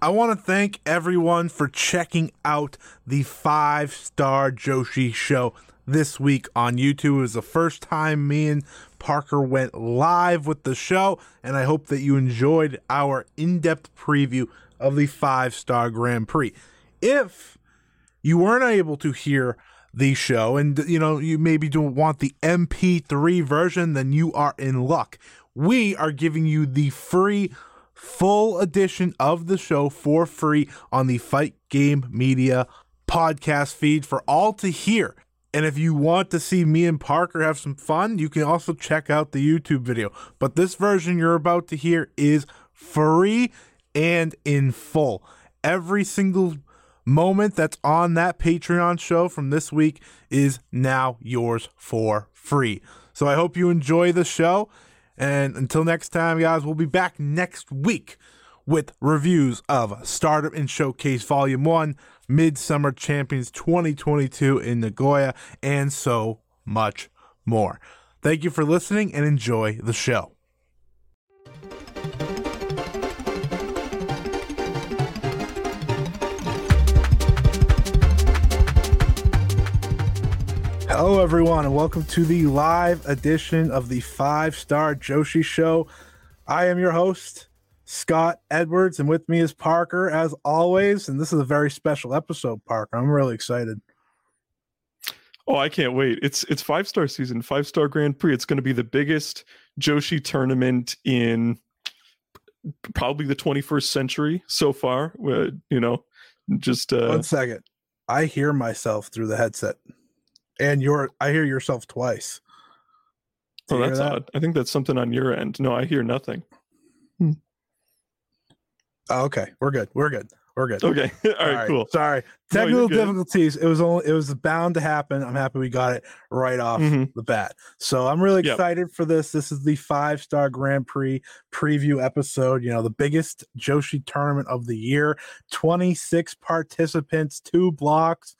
I want to thank everyone for checking out the five star Joshi show this week on YouTube. It was the first time me and Parker went live with the show, and I hope that you enjoyed our in depth preview of the five star Grand Prix. If you weren't able to hear the show and you know you maybe don't want the MP3 version, then you are in luck. We are giving you the free full edition of the show for free on the Fight Game Media podcast feed for all to hear. And if you want to see me and Parker have some fun, you can also check out the YouTube video. But this version you're about to hear is free and in full. Every single moment that's on that Patreon show from this week is now yours for free. So I hope you enjoy the show. And until next time, guys, we'll be back next week with reviews of Stardom and Showcase Volume 1, Midsummer Champions 2022 in Nagoya, and so much more. Thank you for listening and enjoy the show. Hello, everyone, and welcome to the live edition of the Five Star Joshi Show. I am your host, Scott Edwards, and with me is Parker, as always. And this is a very special episode, Parker. I'm really excited. Oh, I can't wait! It's it's five star season, five star Grand Prix. It's going to be the biggest Joshi tournament in probably the 21st century so far. Uh, you know, just uh, one second. I hear myself through the headset and your I hear yourself twice. Do oh, that's that? odd. I think that's something on your end. No, I hear nothing. Hmm. Oh, okay, we're good. We're good. We're good. Okay. All, right, cool. Sorry. Technical no, difficulties. It was only it was bound to happen. I'm happy we got it right off mm-hmm. the bat. So I'm really excited yep. for this. This is the five star Grand Prix preview episode. You know, the biggest Joshi tournament of the year. 26 participants, two blocks.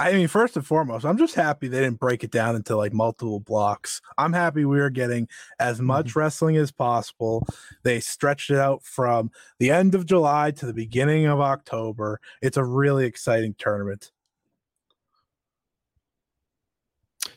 I mean, first and foremost, I'm just happy they didn't break it down into like multiple blocks. I'm happy we are getting as much mm-hmm. wrestling as possible. They stretched it out from the end of July to the beginning of October. It's a really exciting tournament.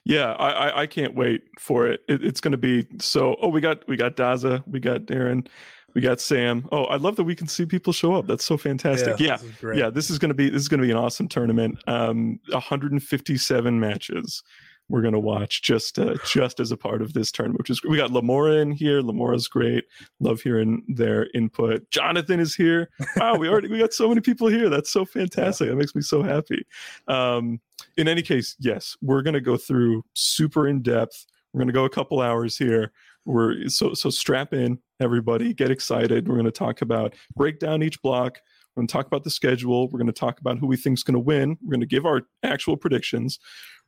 Yeah, I, I, I can't wait for it. it it's going to be so. Oh, we got we got Daza, we got Darren. We got Sam. Oh, I love that we can see people show up. That's so fantastic. Yeah, yeah, this yeah. This is gonna be this is gonna be an awesome tournament. Um, 157 matches we're gonna watch just uh, just as a part of this tournament, which is we got Lamora in here. Lamora's great. Love hearing their input. Jonathan is here. Wow, we already we got so many people here. That's so fantastic. That makes me so happy. Um, in any case, yes, we're gonna go through super in depth. We're gonna go a couple hours here. We're so so strap in, everybody. Get excited. We're going to talk about break down each block. We're going to talk about the schedule. We're going to talk about who we think is going to win. We're going to give our actual predictions.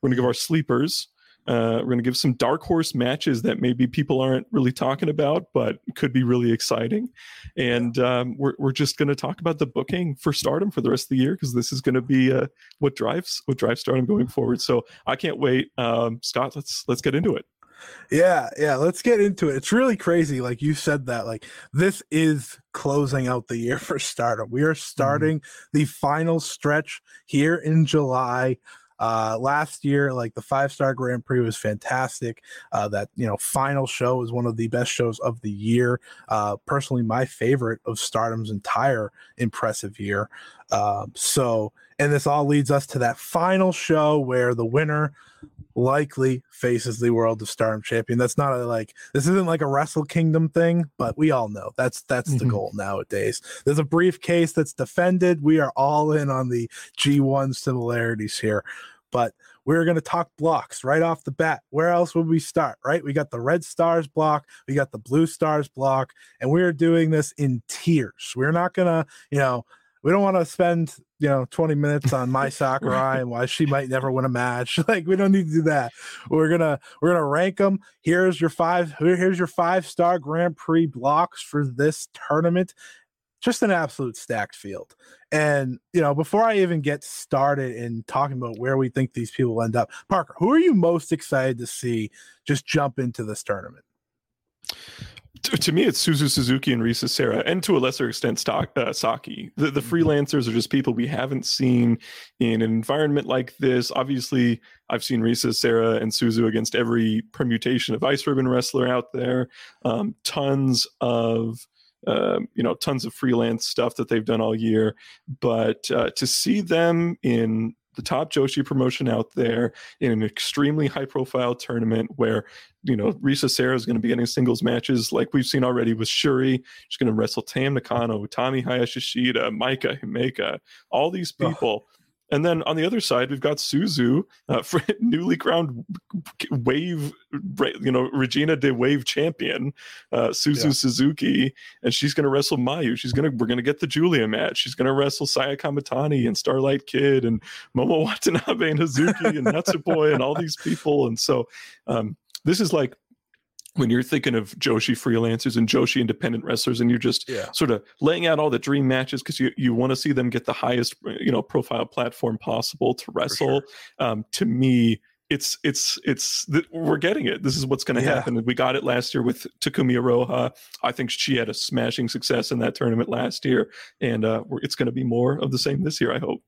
We're going to give our sleepers. Uh, we're going to give some dark horse matches that maybe people aren't really talking about, but could be really exciting. And um, we're we're just going to talk about the booking for Stardom for the rest of the year because this is going to be uh, what drives what drives Stardom going forward. So I can't wait. Um, Scott, let's let's get into it. Yeah, yeah, let's get into it. It's really crazy. Like you said that, like this is closing out the year for Stardom. We are mm-hmm. starting mm-hmm. the final stretch here in July. Uh, last year, like the five star Grand Prix was fantastic. Uh, that you know final show was one of the best shows of the year. Uh, personally, my favorite of Stardom's entire impressive year. Uh, so, and this all leads us to that final show where the winner likely faces the World of Stardom champion. That's not a like this isn't like a Wrestle Kingdom thing, but we all know that's that's mm-hmm. the goal nowadays. There's a briefcase that's defended. We are all in on the G1 similarities here, but we're going to talk blocks right off the bat. Where else would we start? Right? We got the Red Stars block, we got the Blue Stars block, and we're doing this in tiers. We're not going to, you know, we don't want to spend you know 20 minutes on Mai Sakurai right. and why she might never win a match. Like we don't need to do that. We're gonna we're gonna rank them. Here's your five. Here's your five star Grand Prix blocks for this tournament. Just an absolute stacked field. And you know, before I even get started in talking about where we think these people end up, Parker, who are you most excited to see just jump into this tournament? To, to, me, it's Suzu Suzuki and Risa Sera, and to a lesser extent, Stock, uh, Saki. The, the mm-hmm. freelancers are just people we haven't seen in an environment like this. Obviously, I've seen Risa Sera and Suzu against every permutation of Ice Ribbon wrestler out there. Um, tons of uh, you know, tons of freelance stuff that they've done all year. But uh, to see them in the top Joshi promotion out there in an extremely high profile tournament where, you know, Risa Sera is going to be getting singles matches like we've seen already with Shuri. She's going to wrestle Tam Nakano, Tommy Hayashishita, Maika Himeka, all these people. And then on the other side, we've got Suzu, uh, newly crowned Wave, you know, Regina de Wave champion, uh, Suzu yeah. Suzuki, and she's going to wrestle Mayu. She's going to, we're going to get the Giulia match. She's going to wrestle Saya Kamitani and Starlight Kid and Momo Watanabe and Hazuki and Natsupoi and all these people. And so um, this is like when you're thinking of Joshi freelancers and Joshi independent wrestlers, and you're just yeah. sort of laying out all the dream matches because you, you want to see them get the highest you know profile platform possible to wrestle. Sure. Um, to me, it's it's it's we're getting it. This is what's going to yeah. happen. We got it last year with Takumi Iroha. I think she had a smashing success in that tournament last year, and uh, it's going to be more of the same this year. I hope.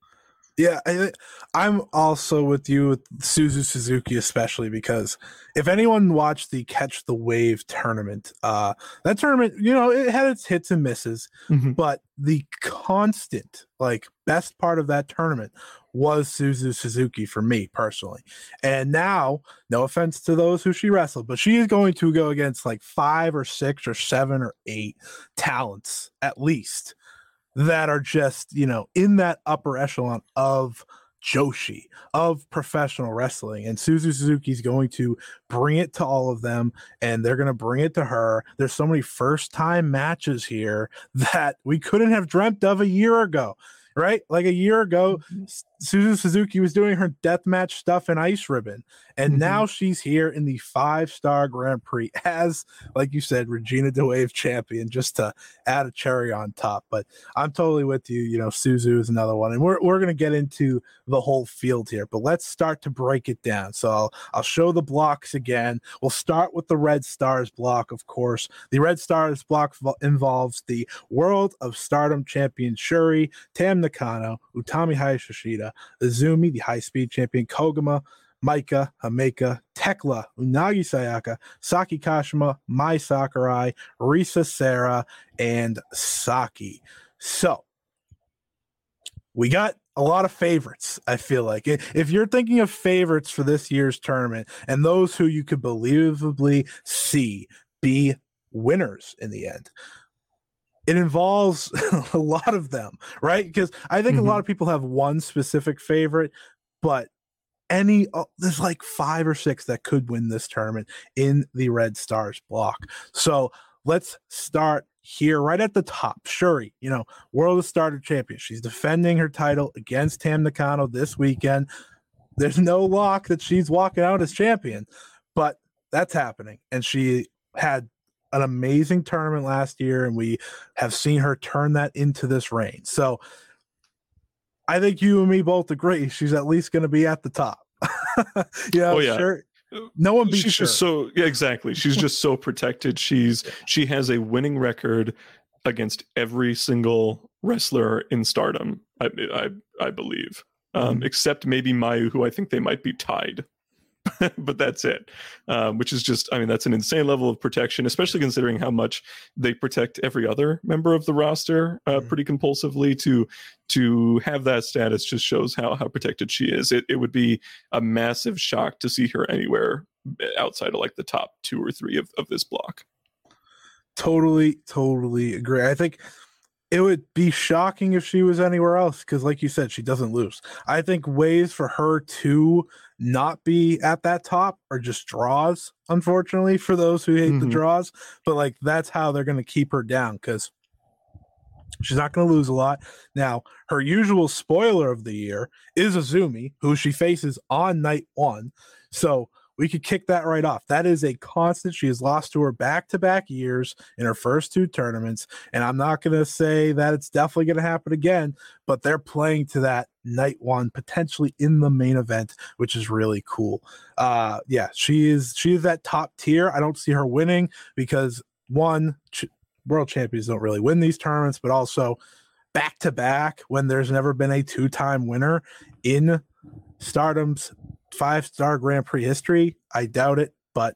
Yeah, I, I'm also with you with Suzu Suzuki, especially because if anyone watched the Catch the Wave tournament, uh, that tournament, you know, it had its hits and misses, mm-hmm. but the constant, like, best part of that tournament was Suzu Suzuki for me personally. And now, no offense to those who she wrestled, but she is going to go against like five or six or seven or eight talents at least that are just, you know, in that upper echelon of Joshi, of professional wrestling. And Suzu Suzuki's going to bring it to all of them and they're going to bring it to her. There's so many first time matches here that we couldn't have dreamt of a year ago right? Like a year ago, mm-hmm. Suzu Suzuki was doing her death match stuff in Ice Ribbon, and mm-hmm. now she's here in the five star Grand Prix as, like you said, Regina de Wave champion, just to add a cherry on top. But I'm totally with you. You know, Suzu is another one, and we're we're gonna get into the whole field here, but let's start to break it down. So I'll I'll show the blocks again. We'll start with the Red Stars block, of course. The Red Stars block involves the World of Stardom champion Shuri, Tam Nakano, Utami Hayashishita, Azumi, the high speed champion Koguma, Maika, Himeka, Thekla, Unagi Sayaka, Saki Kashima, Mai Sakurai, Risa Sera, and Saki. So we got a lot of favorites, I feel like. If you're thinking of favorites for this year's tournament and those who you could believably see be winners in the end, it involves a lot of them, right? Because I think mm-hmm. a lot of people have one specific favorite, but any uh, there's like five or six that could win this tournament in the Red Stars block. So let's start here right at the top. Shuri, you know, World of Stardom champion. She's defending her title against Tam Nakano this weekend. There's no lock that she's walking out as champion, but that's happening. And she had an amazing tournament last year, and we have seen her turn that into this reign. So I think you and me both agree she's at least going to be at the top. yeah, oh, yeah. sure. No one beats she's her. just so yeah, exactly. She's just so protected. She's she has a winning record against every single wrestler in Stardom. I I, I believe. um, mm-hmm. except maybe Mayu, who I think they might be tied. but that's it, um, which is just, I mean, that's an insane level of protection, especially considering how much they protect every other member of the roster uh, mm-hmm. pretty compulsively. To to have that status just shows how how protected she is. It it would be a massive shock to see her anywhere eh, outside of like the top two or three of, of this block. Totally, totally agree. I think it would be shocking if she was anywhere else because, like you said, she doesn't lose. I think ways for her to not be at that top are just draws, unfortunately, for those who hate mm-hmm. the draws. But like that's how they're going to keep her down because she's not going to lose a lot. Now, her usual spoiler of the year is Azumi, who she faces on night one. So we could kick that right off. That is a constant. She has lost to her back to back years in her first two tournaments. And I'm not going to say that it's definitely going to happen again, but they're playing to that night one, potentially in the main event, which is really cool. Uh, yeah, she is, she is that top tier. I don't see her winning because one, ch- world champions don't really win these tournaments, but also back to back when there's never been a two time winner in Stardom's five star Grand Prix history. I doubt it, but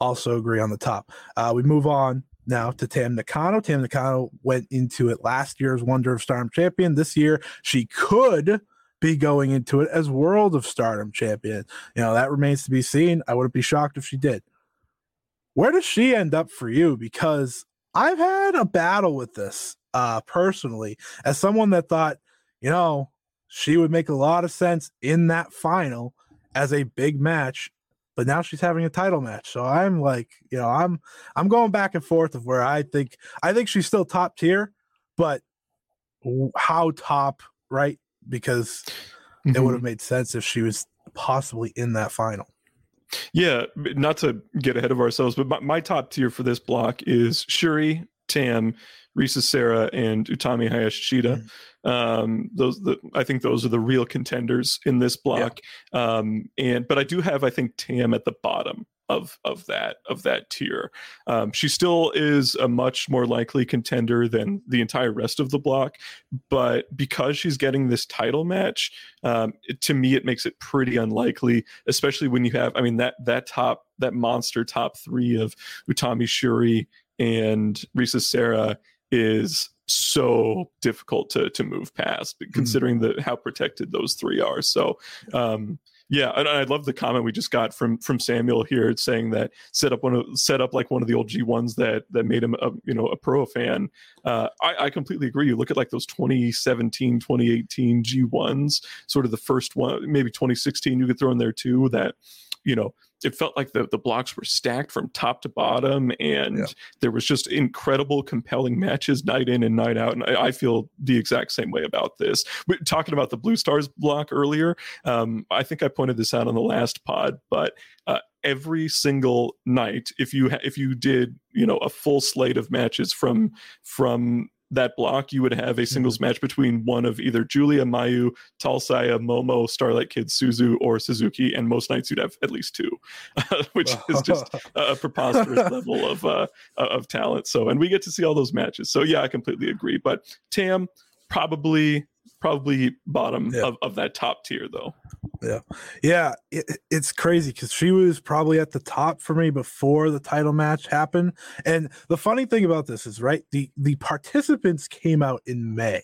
also agree on the top. Uh, we move on now to Tam Nakano. Tam Nakano went into it last year's Wonder of Stardom champion. This year, she could be going into it as World of Stardom champion. You know, that remains to be seen. I wouldn't be shocked if she did. Where does she end up for you? Because I've had a battle with this uh, personally as someone that thought, you know, she would make a lot of sense in that final as a big match but now she's having a title match. So i'm like you know i'm i'm going back and forth of where i think i think she's still top tier but how top right? Because mm-hmm. it would have made sense if she was possibly in that final. Yeah not to get ahead of ourselves but my, my top tier for this block is shuri tam Risa Sera and Utami Hayashishita. Mm-hmm. Um, those, the, I think, those are the real contenders in this block. Yeah. Um, and but I do have, I think, Tam at the bottom of of that of that tier. Um, she still is a much more likely contender than the entire rest of the block, but because she's getting this title match, um, it, to me it makes it pretty unlikely, especially when you have, I mean that that top that monster top three of Utami Shuri and Risa Sera is so difficult to to move past hmm. considering mm-hmm. the how protected those three are so um yeah and i love the comment we just got from from samuel here saying that set up one of set up like one of the old g1s that that made him a you know a pro fan uh i i completely agree you look at like those 2017 2018 g1s sort of the first one maybe 2016 you could throw in there too that you know it felt like the, the blocks were stacked from top to bottom and yeah. there was just incredible compelling matches night in and night out and I, I, feel the exact same way about this We're talking about the blue stars block earlier um, i think i pointed this out on the last pod but uh, every single night if you ha- if you did you know a full slate of matches from from that block, you would have a singles mm-hmm. match between one of either Giulia, Mayu, Talsaya, Momo, Starlight Kid, Suzu, or Suzuki, and most nights you'd have at least two, which is just a preposterous level of uh, of talent. So, and we get to see all those matches. So, yeah, I completely agree. But Tam probably probably bottom yeah. of, of that top tier though. Yeah. Yeah. It, it's crazy because she was probably at the top for me before the title match happened. And the funny thing about this is, right, the, the participants came out in May.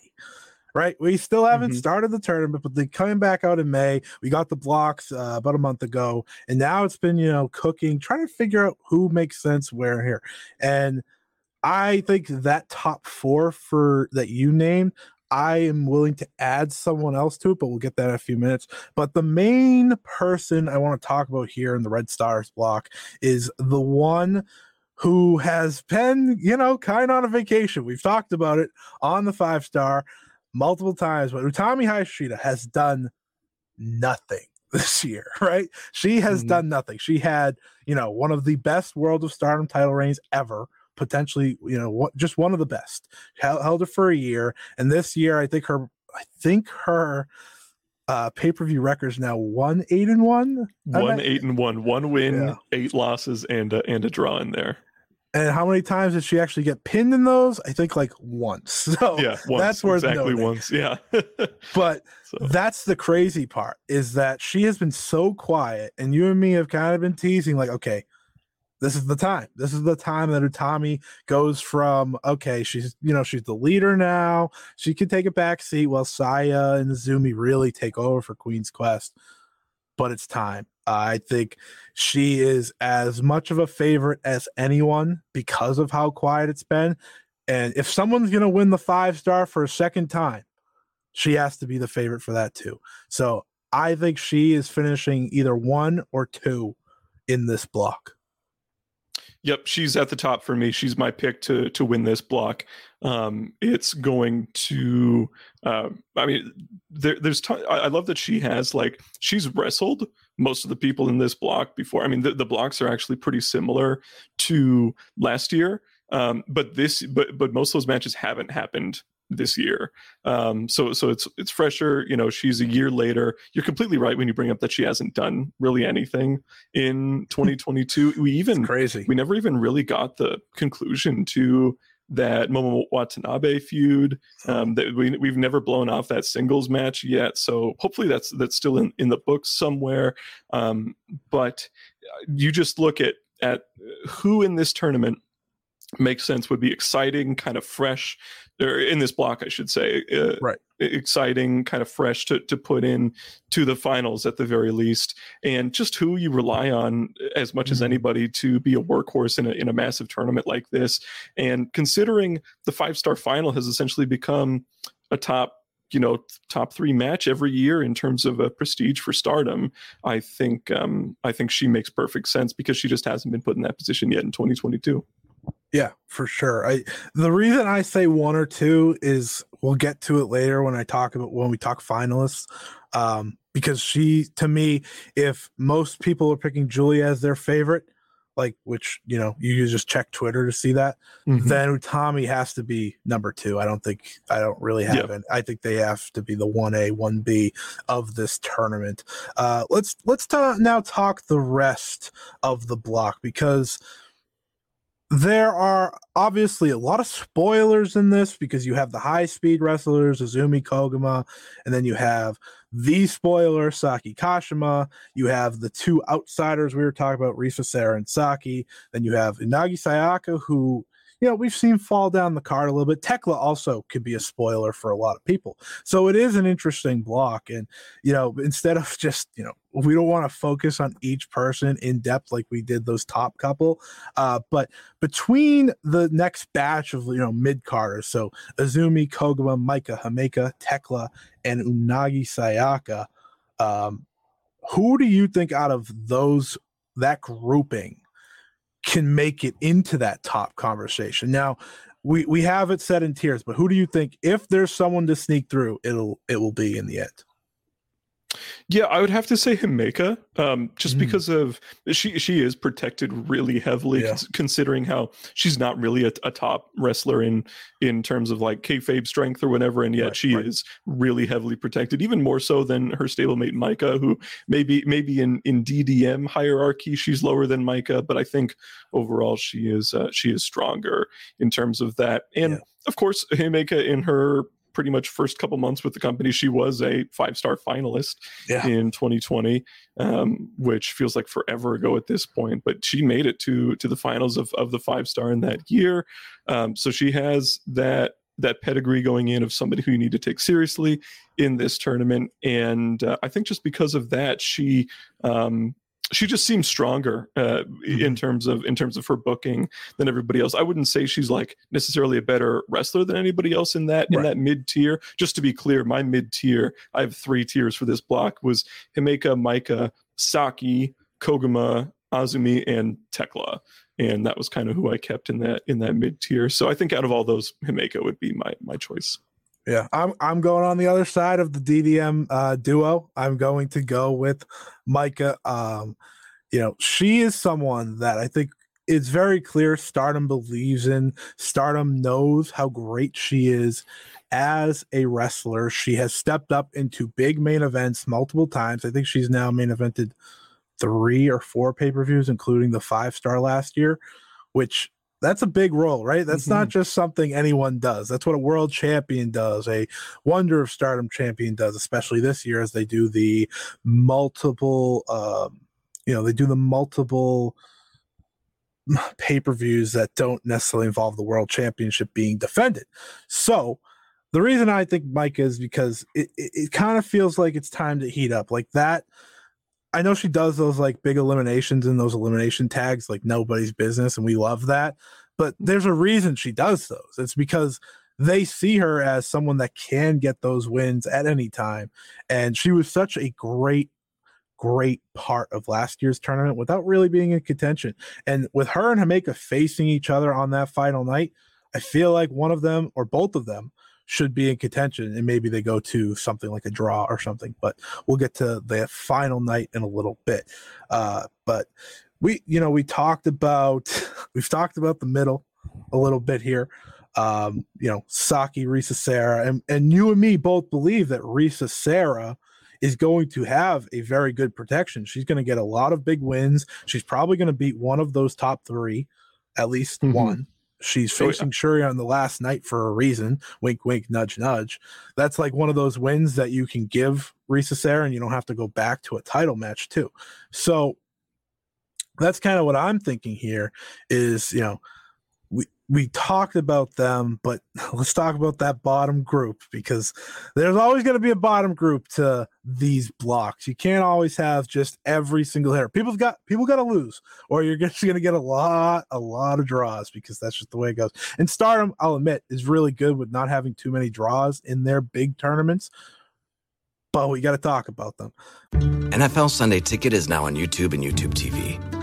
Right, we still haven't mm-hmm. started the tournament, but they're coming back out in May. We got the blocks uh, about a month ago, and now it's been you know cooking, trying to figure out who makes sense where here. And I think that top four for that you named I am willing to add someone else to it, but we'll get that in a few minutes. But the main person I want to talk about here in the Red Stars block is the one who has been, you know, kind of on a vacation. We've talked about it on the five star multiple times, but Utami Hayashishita has done nothing this year, right? She has mm-hmm. done nothing. She had, you know, one of the best World of Stardom title reigns ever potentially, you know, what, just one of the best. Held, held it for a year, and this year, I think her, I think her uh pay per view records now one eight and one. One and one, one win, yeah. eight losses, and a, and a draw in there. And how many times did she actually get pinned in those? I think like once. So yeah, once, that's worth exactly noting. once. Yeah. but so. that's the crazy part is that she has been so quiet, and you and me have kind of been teasing, like, okay, this is the time. This is the time that Utami goes from okay, she's you know she's the leader now. She can take a back seat while Saya and Zumi really take over for Queen's Quest. But it's time. I think she is as much of a favorite as anyone because of how quiet it's been. And if someone's going to win the five star for a second time, she has to be the favorite for that too. So I think she is finishing either one or two in this block. Yep, she's at the top for me. She's my pick to to win this block. Um, it's going to. Uh, I mean, there, there's. I love that she has like she's wrestled most of the people in this block before. I mean, the, the blocks are actually pretty similar to last year. Um, but this, but but most of those matches haven't happened this year. Um, so so it's it's fresher. You know, she's a year later. You're completely right when you bring up that she hasn't done really anything in 2022. we even it's crazy. We never even really got the conclusion to that Momo Watanabe feud. Um, that we we've never blown off that singles match yet. So hopefully that's that's still in in the books somewhere. Um, but you just look at at who in this tournament makes sense would be exciting kind of fresh or in this block i should say uh, right. exciting kind of fresh to, to put in to the finals at the very least. And just who you rely on as much mm-hmm. as anybody to be a workhorse in a, in a massive tournament like this. And considering the five star final has essentially become a top you know top three match every year in terms of a prestige for stardom i think um i think she makes perfect sense because she just hasn't been put in that position yet in 2022 yeah, for sure. I the reason I say one or two is we'll get to it later when I talk about when we talk finalists. Um, because she to me, if most people are picking Giulia as their favorite, like which you know you just check Twitter to see that, mm-hmm. then Tommy has to be number two. I don't think I don't really have it. I think they have to be the one A, one B of this tournament. Uh, let's let's ta- now talk the rest of the block because there are obviously a lot of spoilers in this because you have the high speed wrestlers, Azumi Koguma, and then you have the spoiler, Saki Kashima. You have the two outsiders we were talking about, Risa Sera and Saki. Then you have Unagi Sayaka, who you know, we've seen fall down the card a little bit. Thekla also could be a spoiler for a lot of people. So it is an interesting block. And, you know, instead of just, you know, we don't want to focus on each person in depth like we did those top couple. Uh, but between the next batch of, you know, mid carders, so Azumi, Koguma, Maika, Himeka, Tekla, and Unagi Sayaka, um, who do you think out of those, that grouping, can make it into that top conversation. Now, we we have it set in tiers, but who do you think if there's someone to sneak through, it'll it will be in the end? Yeah, I would have to say Himeka, um, just mm. because of she she is protected really heavily, yeah. cons- considering how she's not really a, a, top wrestler in in terms of like kayfabe strength or whatever, and yet right, she right. is really heavily protected, even more so than her stablemate Maika, who maybe maybe in in DDM hierarchy she's lower than Maika, but I think overall she is uh, she is stronger in terms of that, and. Yeah. Of course, Himeka in her pretty much first couple months with the company, she was a five star finalist yeah. in 2020, um, which feels like forever ago at this point. But she made it to to the finals of of the five star in that year, um, so she has that that pedigree going in of somebody who you need to take seriously in this tournament. And uh, I think just because of that, she um, she just seems stronger uh, mm-hmm. in terms of in terms of her booking than everybody else. I wouldn't say she's like necessarily a better wrestler than anybody else in that right. in that mid tier. Just to be clear, my mid tier, I have three tiers for this block was Himeka, Maika, Saki, Koguma, Azumi, and Thekla. And that was kind of who I kept in that in that mid tier. So I think out of all those, Himeka would be my my choice. Yeah, I'm I'm going on the other side of the DDM uh, duo. I'm going to go with Maika. Um, you know, she is someone that I think it's very clear Stardom believes in. Stardom knows how great she is as a wrestler. She has stepped up into big main events multiple times. I think she's now main evented three or four pay per views, including the five star last year, which that's a big role, right? That's mm-hmm. not just something anyone does. That's what a world champion does, a Wonder of Stardom champion does, especially this year as they do the multiple, um, you know, they do the multiple pay per views that don't necessarily involve the world championship being defended. So, the reason I think Mike is because it, it, it kind of feels like it's time to heat up. Like that I know she does those like big eliminations and those elimination tags like nobody's business, and we love that. But there's a reason she does those. It's because they see her as someone that can get those wins at any time. And she was such a great, great part of last year's tournament without really being in contention. And with her and Himeka facing each other on that final night, I feel like one of them or both of them should be in contention and maybe they go to something like a draw or something but we'll get to the final night in a little bit. Uh, but we you know we talked about we've talked about the middle a little bit here. Um, you know saki risa sera and, and you and me both believe that risa sera is going to have a very good protection. She's going to get a lot of big wins. She's probably going to beat one of those top three at least mm-hmm. one She's facing yeah. Shuri on the last night for a reason. Wink, wink, nudge, nudge. That's like one of those wins that you can give Risa Sera and you don't have to go back to a title match, too. So that's kind of what I'm thinking here is, you know, we talked about them, but let's talk about that bottom group because there's always going to be a bottom group to these blocks. You can't always have just every single hair. People've got people got to lose, or you're just going to get a lot, a lot of draws because that's just the way it goes. And Stardom, I'll admit, is really good with not having too many draws in their big tournaments. But we got to talk about them. NFL Sunday Ticket is now on YouTube and YouTube TV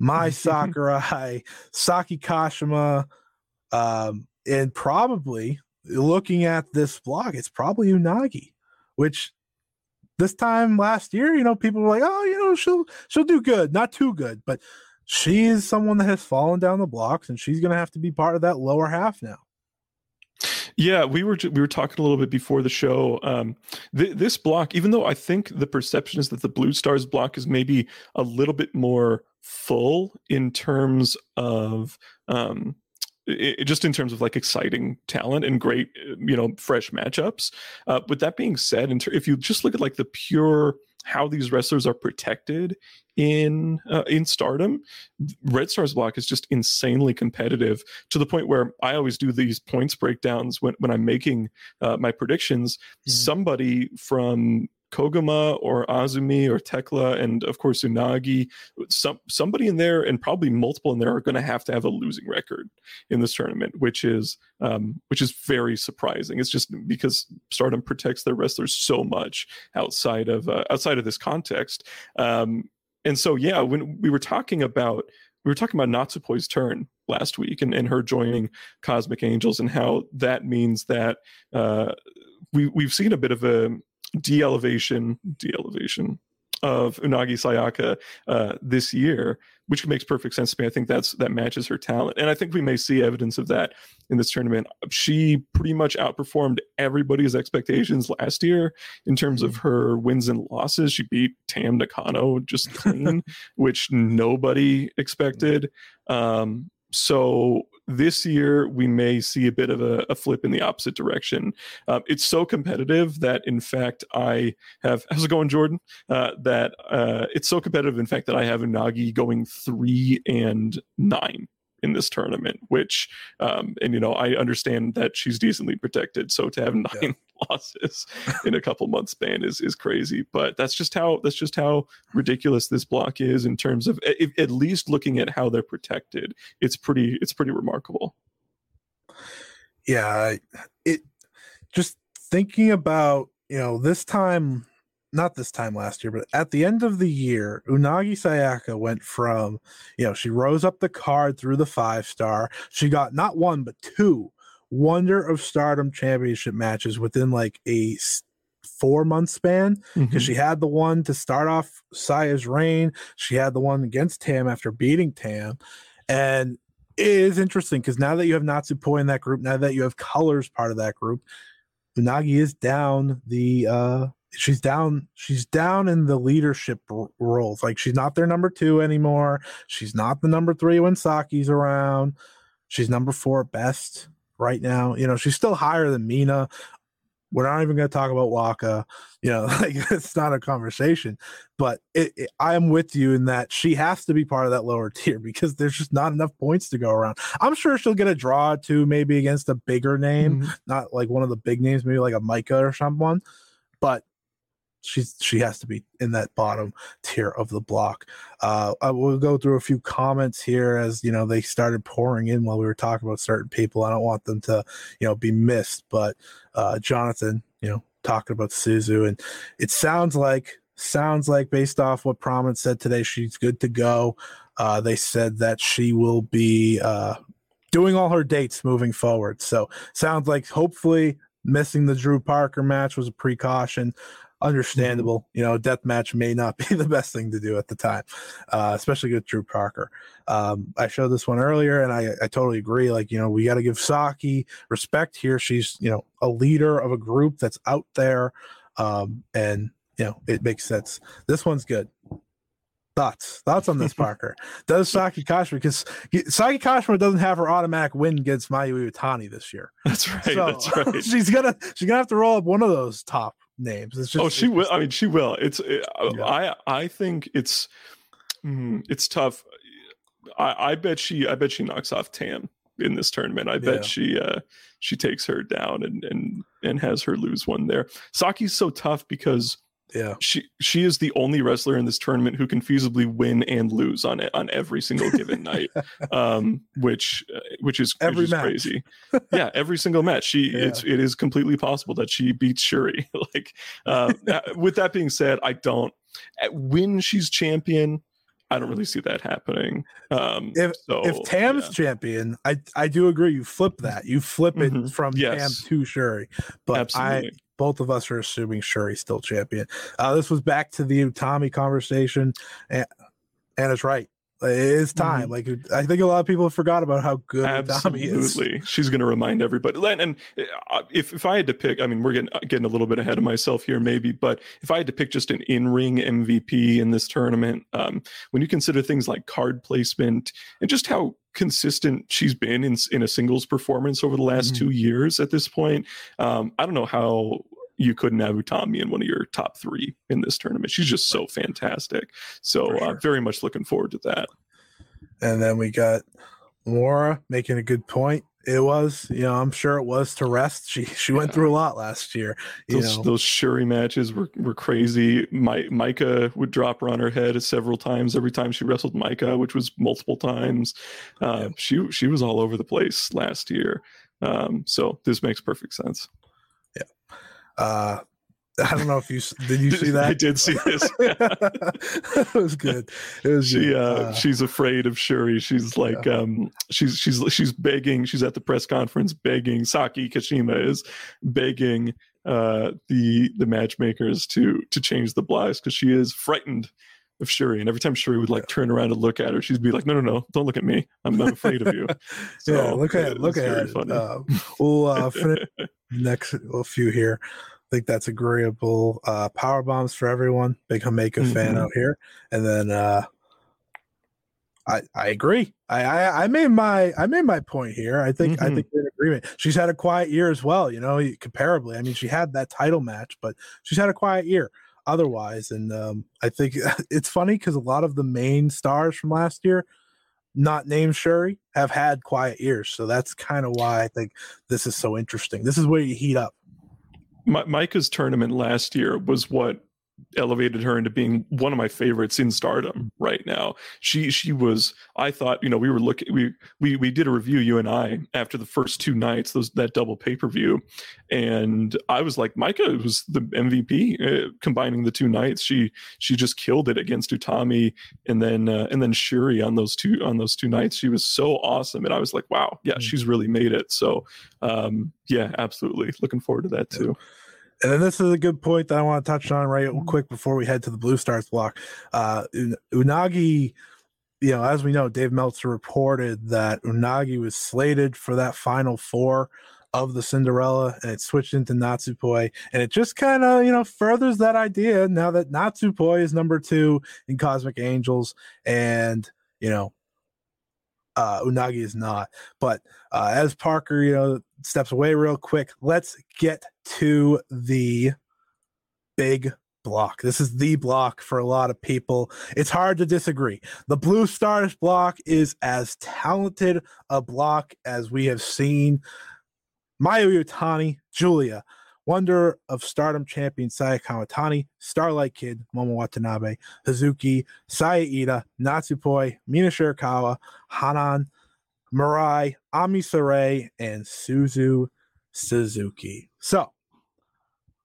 Mai Sakurai, Saki Kashima, um, and probably looking at this blog, it's probably Unagi, which this time last year, you know, people were like, oh, you know, she'll she'll do good, not too good, but she is someone that has fallen down the blocks, and she's going to have to be part of that lower half now. Yeah, we were we were talking a little bit before the show. Um, th- this block, even though I think the perception is that the Blue Stars block is maybe a little bit more full in terms of um, it, just in terms of like exciting talent and great you know fresh matchups. Uh, with that being said, ter- if you just look at like the pure how these wrestlers are protected in uh, in Stardom, Red Stars block is just insanely competitive to the point where I always do these points breakdowns when when I'm making uh, my predictions. Mm-hmm. Somebody from Koguma or Azumi or Thekla and of course Unagi, some somebody in there and probably multiple in there are going to have to have a losing record in this tournament, which is um, which is very surprising. It's just because Stardom protects their wrestlers so much outside of uh, outside of this context. Um, and so yeah, when we were talking about we were talking about Natsupoi's turn last week and, and her joining Cosmic Angels and how that means that uh, we we've seen a bit of a de-elevation, de-elevation of Unagi Sayaka uh, this year, which makes perfect sense to me. I think that's that matches her talent, and I think we may see evidence of that in this tournament. She pretty much outperformed everybody's expectations last year in terms of her wins and losses. She beat Tam Nakano just clean, which nobody expected. Um, so this year we may see a bit of a, a flip in the opposite direction. Uh, it's so competitive that, in fact, I have. How's it going, Jordan? Uh, that uh, it's so competitive, in fact, that I have Unagi going three and nine in this tournament. Which, um, and you know, I understand that she's decently protected. So to have nine yeah. losses in a couple months span is is crazy. But that's just how that's just how ridiculous this block is in terms of if, at least looking at how they're protected. It's pretty it's pretty remarkable. Yeah, it just thinking about you know this time not this time last year, but at the end of the year, Unagi Sayaka went from, you know, she rose up the card through the five star. She got not one, but two Wonder of Stardom championship matches within like a four month span because mm-hmm. she had the one to start off Saya's reign. She had the one against Tam after beating Tam. And it is interesting because now that you have Natsupoi in that group, now that you have colors part of that group, Unagi is down the uh she's down she's down in the leadership r- roles like she's not their number two anymore she's not the number three when saki's around she's number four best right now. You know, she's still higher than Mina. We're not even going to talk about Waka. You know, like it's not a conversation. But it, it, I am with you in that she has to be part of that lower tier because there's just not enough points to go around. I'm sure she'll get a draw too, maybe against a bigger name, mm-hmm. not like one of the big names, maybe like a Maika or someone. But she's she has to be in that bottom tier of the block. Uh, I will go through a few comments here as you know they started pouring in while we were talking about certain people. I don't want them to you know be missed, but uh, Jonathan, you know, talking about Suzu, and it sounds like sounds like based off what Prominence said today, she's good to go. Uh, they said that she will be uh, doing all her dates moving forward. So sounds like hopefully missing the Drew Parker match was a precaution. Mm-hmm. understandable. You know, death match may not be the best thing to do at the time, uh, especially with Drew Parker. Um, I showed this one earlier, and I, I totally agree. Like, you know, we got to give Saki respect here. She's, you know, a leader of a group that's out there, um, and you know, it makes sense. This one's good. Thoughts? Thoughts on this, Parker? Does Saki Kashima because Saki Kashima doesn't have her automatic win against Mayu Iwatani this year. That's right. So, that's right. she's gonna she's gonna have to roll up one of those top names. It's just, oh, she will. I mean, she will. It's. It, uh, yeah. I I think it's mm, it's tough. I, I bet she. I bet she knocks off Tam in this tournament. I bet yeah. she uh she takes her down and and and has her lose one there. Saki's so tough because yeah. She she is the only wrestler in this tournament who can feasibly win and lose on it on every single given night. Um which uh, which is, every which is crazy. yeah, every single match. She yeah. it's it is completely possible that she beats Syuri. like uh, with that being said, I don't when she's champion I don't really see that happening. Um, if so, if Tam's yeah. champion, I I do agree. You flip that. You flip it mm-hmm. from yes. Tam to Syuri. But Absolutely. I both of us are assuming Syuri's still champion. Uh, this was back to the Utami conversation, and, and it's right. It is time. Mm-hmm. Like I think a lot of people forgot about how good Absolutely. is. She's going to remind everybody. And uh, if if I had to pick, I mean, we're getting getting a little bit ahead of myself here, maybe. But if I had to pick just an in ring MVP in this tournament, um, when you consider things like card placement and just how consistent she's been in in a singles performance over the last mm-hmm. two years at this point, um, I don't know how you couldn't have Utami in one of your top three in this tournament. She's just so fantastic. So uh, sure. uh, very much looking forward to that. And then we got Laura making a good point. It was, you know, I'm sure it was to rest. She she yeah. went through a lot last year. You those, know. those Syuri matches were, were crazy. My Maika would drop her on her head several times every time she wrestled Maika, which was multiple times. Uh, yeah. She she was all over the place last year. Um, so this makes perfect sense. Uh, I don't know if you did you see that? I did see this. it was good. It was she uh, uh, she's afraid of Syuri. She's like yeah. um she's she's she's begging. She's at the press conference begging. Saki Kashima is begging uh the the matchmakers to to change the blocks because she is frightened of Syuri. And every time Syuri would like turn around and look at her, she'd be like, "No, no, no, don't look at me. I'm not afraid of you." So, yeah, look at it, look at it. Uh, we'll uh, finish next a few here. I think that's agreeable. Uh, power bombs for everyone. Big Jamaica mm-hmm. fan out here. And then uh, I I agree. I, I, I made my I made my point here. I think mm-hmm. I think we're in agreement. She's had a quiet year as well. You know, comparably. I mean, she had that title match, but she's had a quiet year otherwise. And um, I think it's funny because a lot of the main stars from last year not named Shuri have had quiet years. So that's kind of why I think this is so interesting. This is where you heat up. Maika's tournament last year was what elevated her into being one of my favorites in stardom right now. She she was i thought you know we were looking we we we did a review you and i after the first two nights those that double pay-per-view. And i was like maika was the mvp uh, combining the two nights. She she just killed it against utami and then uh, and then shuri on those two on those two nights. She was so awesome. And i was like wow yeah mm-hmm. she's really made it. So um yeah absolutely. Looking forward to that too. yeah. And then this is a good point that I want to touch on right quick before we head to the Blue Stars block. Uh, Unagi, you know, as we know, Dave Meltzer reported that Unagi was slated for that final four of the Cinderella and it switched into Natsupoi. And it just kind of, you know, furthers that idea now that Natsupoi is number two in Cosmic Angels and, you know, uh, Unagi is not. But uh, as Parker, you know, steps away real quick, let's get to the big block. This is the block for a lot of people. It's hard to disagree. The Blue Stars block is as talented a block as we have seen. Mayu Iwatani, Giulia, Wonder of Stardom champion Saya Kamitani, Starlight Kid, Momo Watanabe, Hazuki, Saya Iida, Natsupoi, Mina Shirakawa, Hanan, Mirai, Ami Sourei, and Suzu Suzuki. So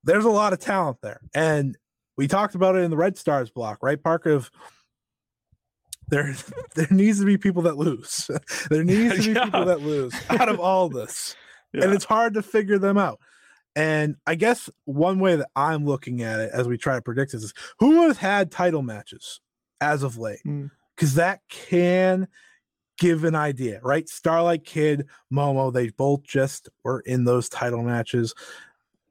there's a lot of talent there. And we talked about it in the Red Stars block, right, Parker? Of there there needs to be people that lose. there needs to be yeah. people that lose out of all this. Yeah. And it's hard to figure them out. And I guess one way that I'm looking at it as we try to predict this is who has had title matches as of late? Because mm. that can give an idea, right? Starlight Kid, Momo, they both just were in those title matches.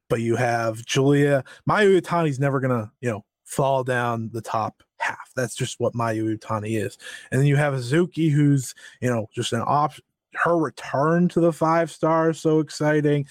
But you have Giulia. Mayu Iwatani's never gonna, you know, fall down the top half. That's just what Mayu Iwatani is. And then you have Hazuki, who's, you know, just an option. Her return to the five stars, so exciting.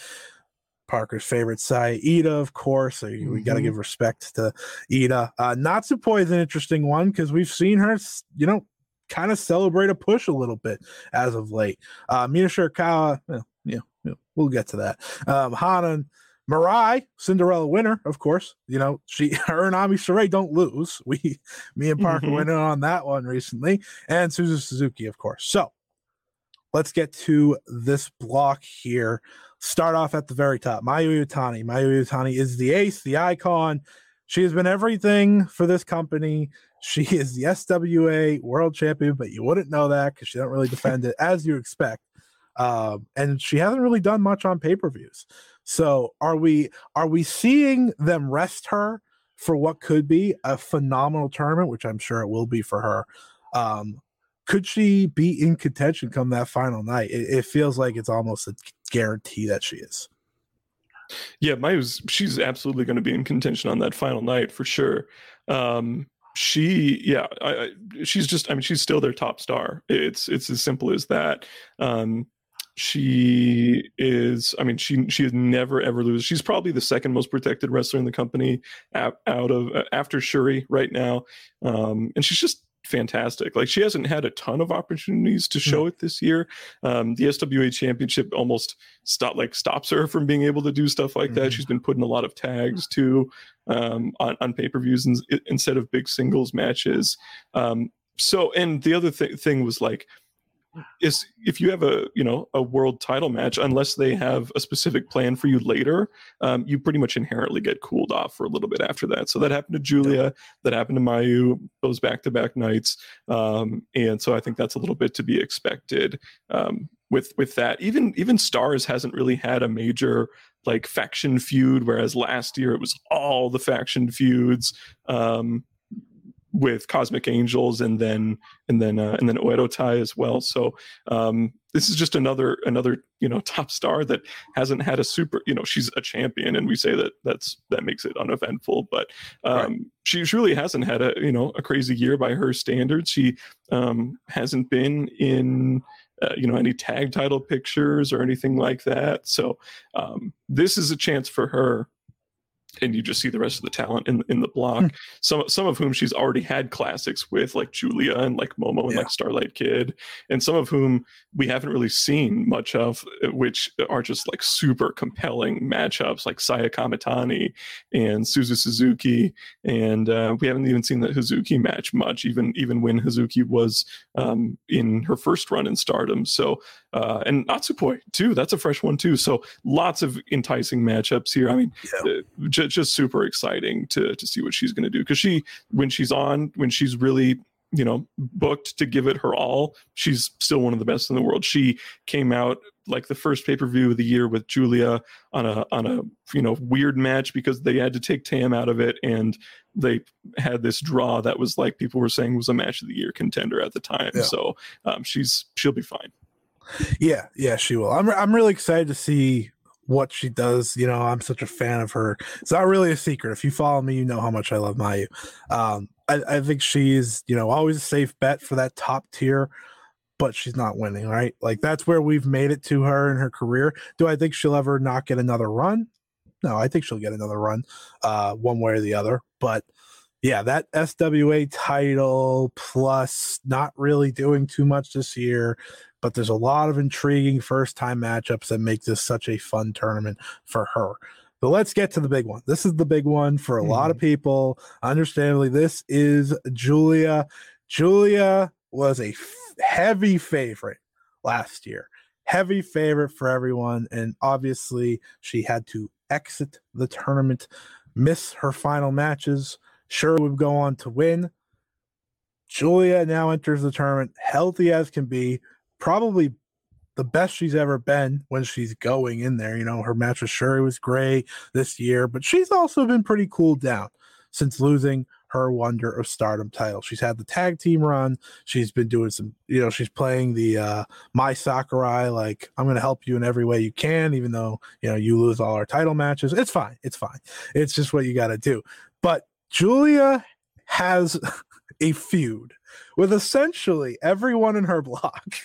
Parker's favorite Saya Iida, of course. So mm-hmm. we got to give respect to Iida. Uh, Natsupoi is an interesting one because we've seen her, you know, kind of celebrate a push a little bit as of late. Uh, Mina Shirakawa, yeah, yeah, we'll get to that. Um, Hanan, Mirai, Cinderella winner, of course. You know, she her and Ami Sourei don't lose. We me and Parker mm-hmm. went in on that one recently. And Suzu Suzuki, of course. So let's get to this block here. Start off at the very top. Mayu Iwatani. Mayu Iwatani is the ace, the icon. She has been everything for this company. She is the SWA world champion, but you wouldn't know that because she don't really defend it as you expect. Um, and she hasn't really done much on pay per views. So are we are we seeing them rest her for what could be a phenomenal tournament, which I'm sure it will be for her? Um, could she be in contention come that final night? It, it feels like it's almost a guarantee that she is. Yeah, Mayu's she's absolutely going to be in contention on that final night for sure. Um, she yeah I, she's just i mean she's still their top star. It's it's as simple as that. Um she is i mean she she has never ever lose she's probably the second most protected wrestler in the company out of uh, after syuri right now. Um and she's just fantastic. Like she hasn't had a ton of opportunities to show mm. it this year. Um, the SWA championship almost stop like stops her from being able to do stuff like mm-hmm. that. She's been putting a lot of tags too um, on, on pay per views instead of big singles matches. Um, so, and the other th- thing was like is if you have a you know a world title match unless they have a specific plan for you later um, you pretty much inherently get cooled off for a little bit after that. So that happened to Giulia, that happened to mayu those back-to-back nights. Um, and so i think that's a little bit to be expected um, with with that. Even even stars hasn't really had a major like faction feud whereas last year it was all the faction feuds. Um, with Cosmic Angels and then and then uh, and then Oedo Tai as well. So um, this is just another another you know top star that hasn't had a super you know she's a champion and we say that that's that makes it uneventful, but um, right. she really hasn't had a you know a crazy year by her standards. She um, hasn't been in. Uh, you know any tag title pictures or anything like that so um, this is a chance for her and you just see the rest of the talent in in the block. Hmm. Some some of whom she's already had classics with, like Giulia and like Momo and yeah. like Starlight Kid, and some of whom we haven't really seen much of, uh, which are just like super compelling matchups, like Saya Kamitani and Suzu Suzuki, and uh, we haven't even seen the Hazuki match much, even even when Hazuki was um, in her first run in Stardom. So uh, and Natsupoi too. That's a fresh one too. So lots of enticing matchups here. I mean, yeah. uh, j- just super exciting to to see what she's going to do because she when she's on when she's really you know booked to give it her all she's still one of the best in the world she came out like the first pay-per-view of the year with Giulia on a on a you know weird match because they had to take Tam out of it and they had this draw that was like people were saying was a match of the year contender at the time yeah. so um, she's she'll be fine yeah, yeah, she will. I'm I'm really excited to see what she does. You know, I'm such a fan of her. It's not really a secret. If you follow me, you know how much I love Mayu. Um, I, I think she's, you know, always a safe bet for that top tier, but she's not winning, right? Like that's where we've made it to her in her career. Do I think she'll ever not get another run? No, I think she'll get another run, uh, one way or the other. But yeah, that SWA title plus not really doing too much this year but there's a lot of intriguing first time matchups that make this such a fun tournament for her. But let's get to the big one. This is the big one for a mm-hmm. lot of mm-hmm. people. Understandably, this is Giulia. Giulia was a f- heavy favorite last year, heavy favorite for everyone. And obviously, she had to exit the tournament, miss her final matches. Syuri would go on to win. Giulia now enters the tournament healthy as can be, probably the best she's ever been when she's going in there. You know, her match with Syuri was great this year, but she's also been pretty cooled down since losing her Wonder of Stardom title. She's had the tag team run. She's been doing some, you know, she's playing the uh Mai Sakurai, like, I'm gonna help you in every way you can, even though you know you lose all our title matches. It's fine, it's fine. It's just what you gotta do. But Giulia has a feud with essentially everyone in her block.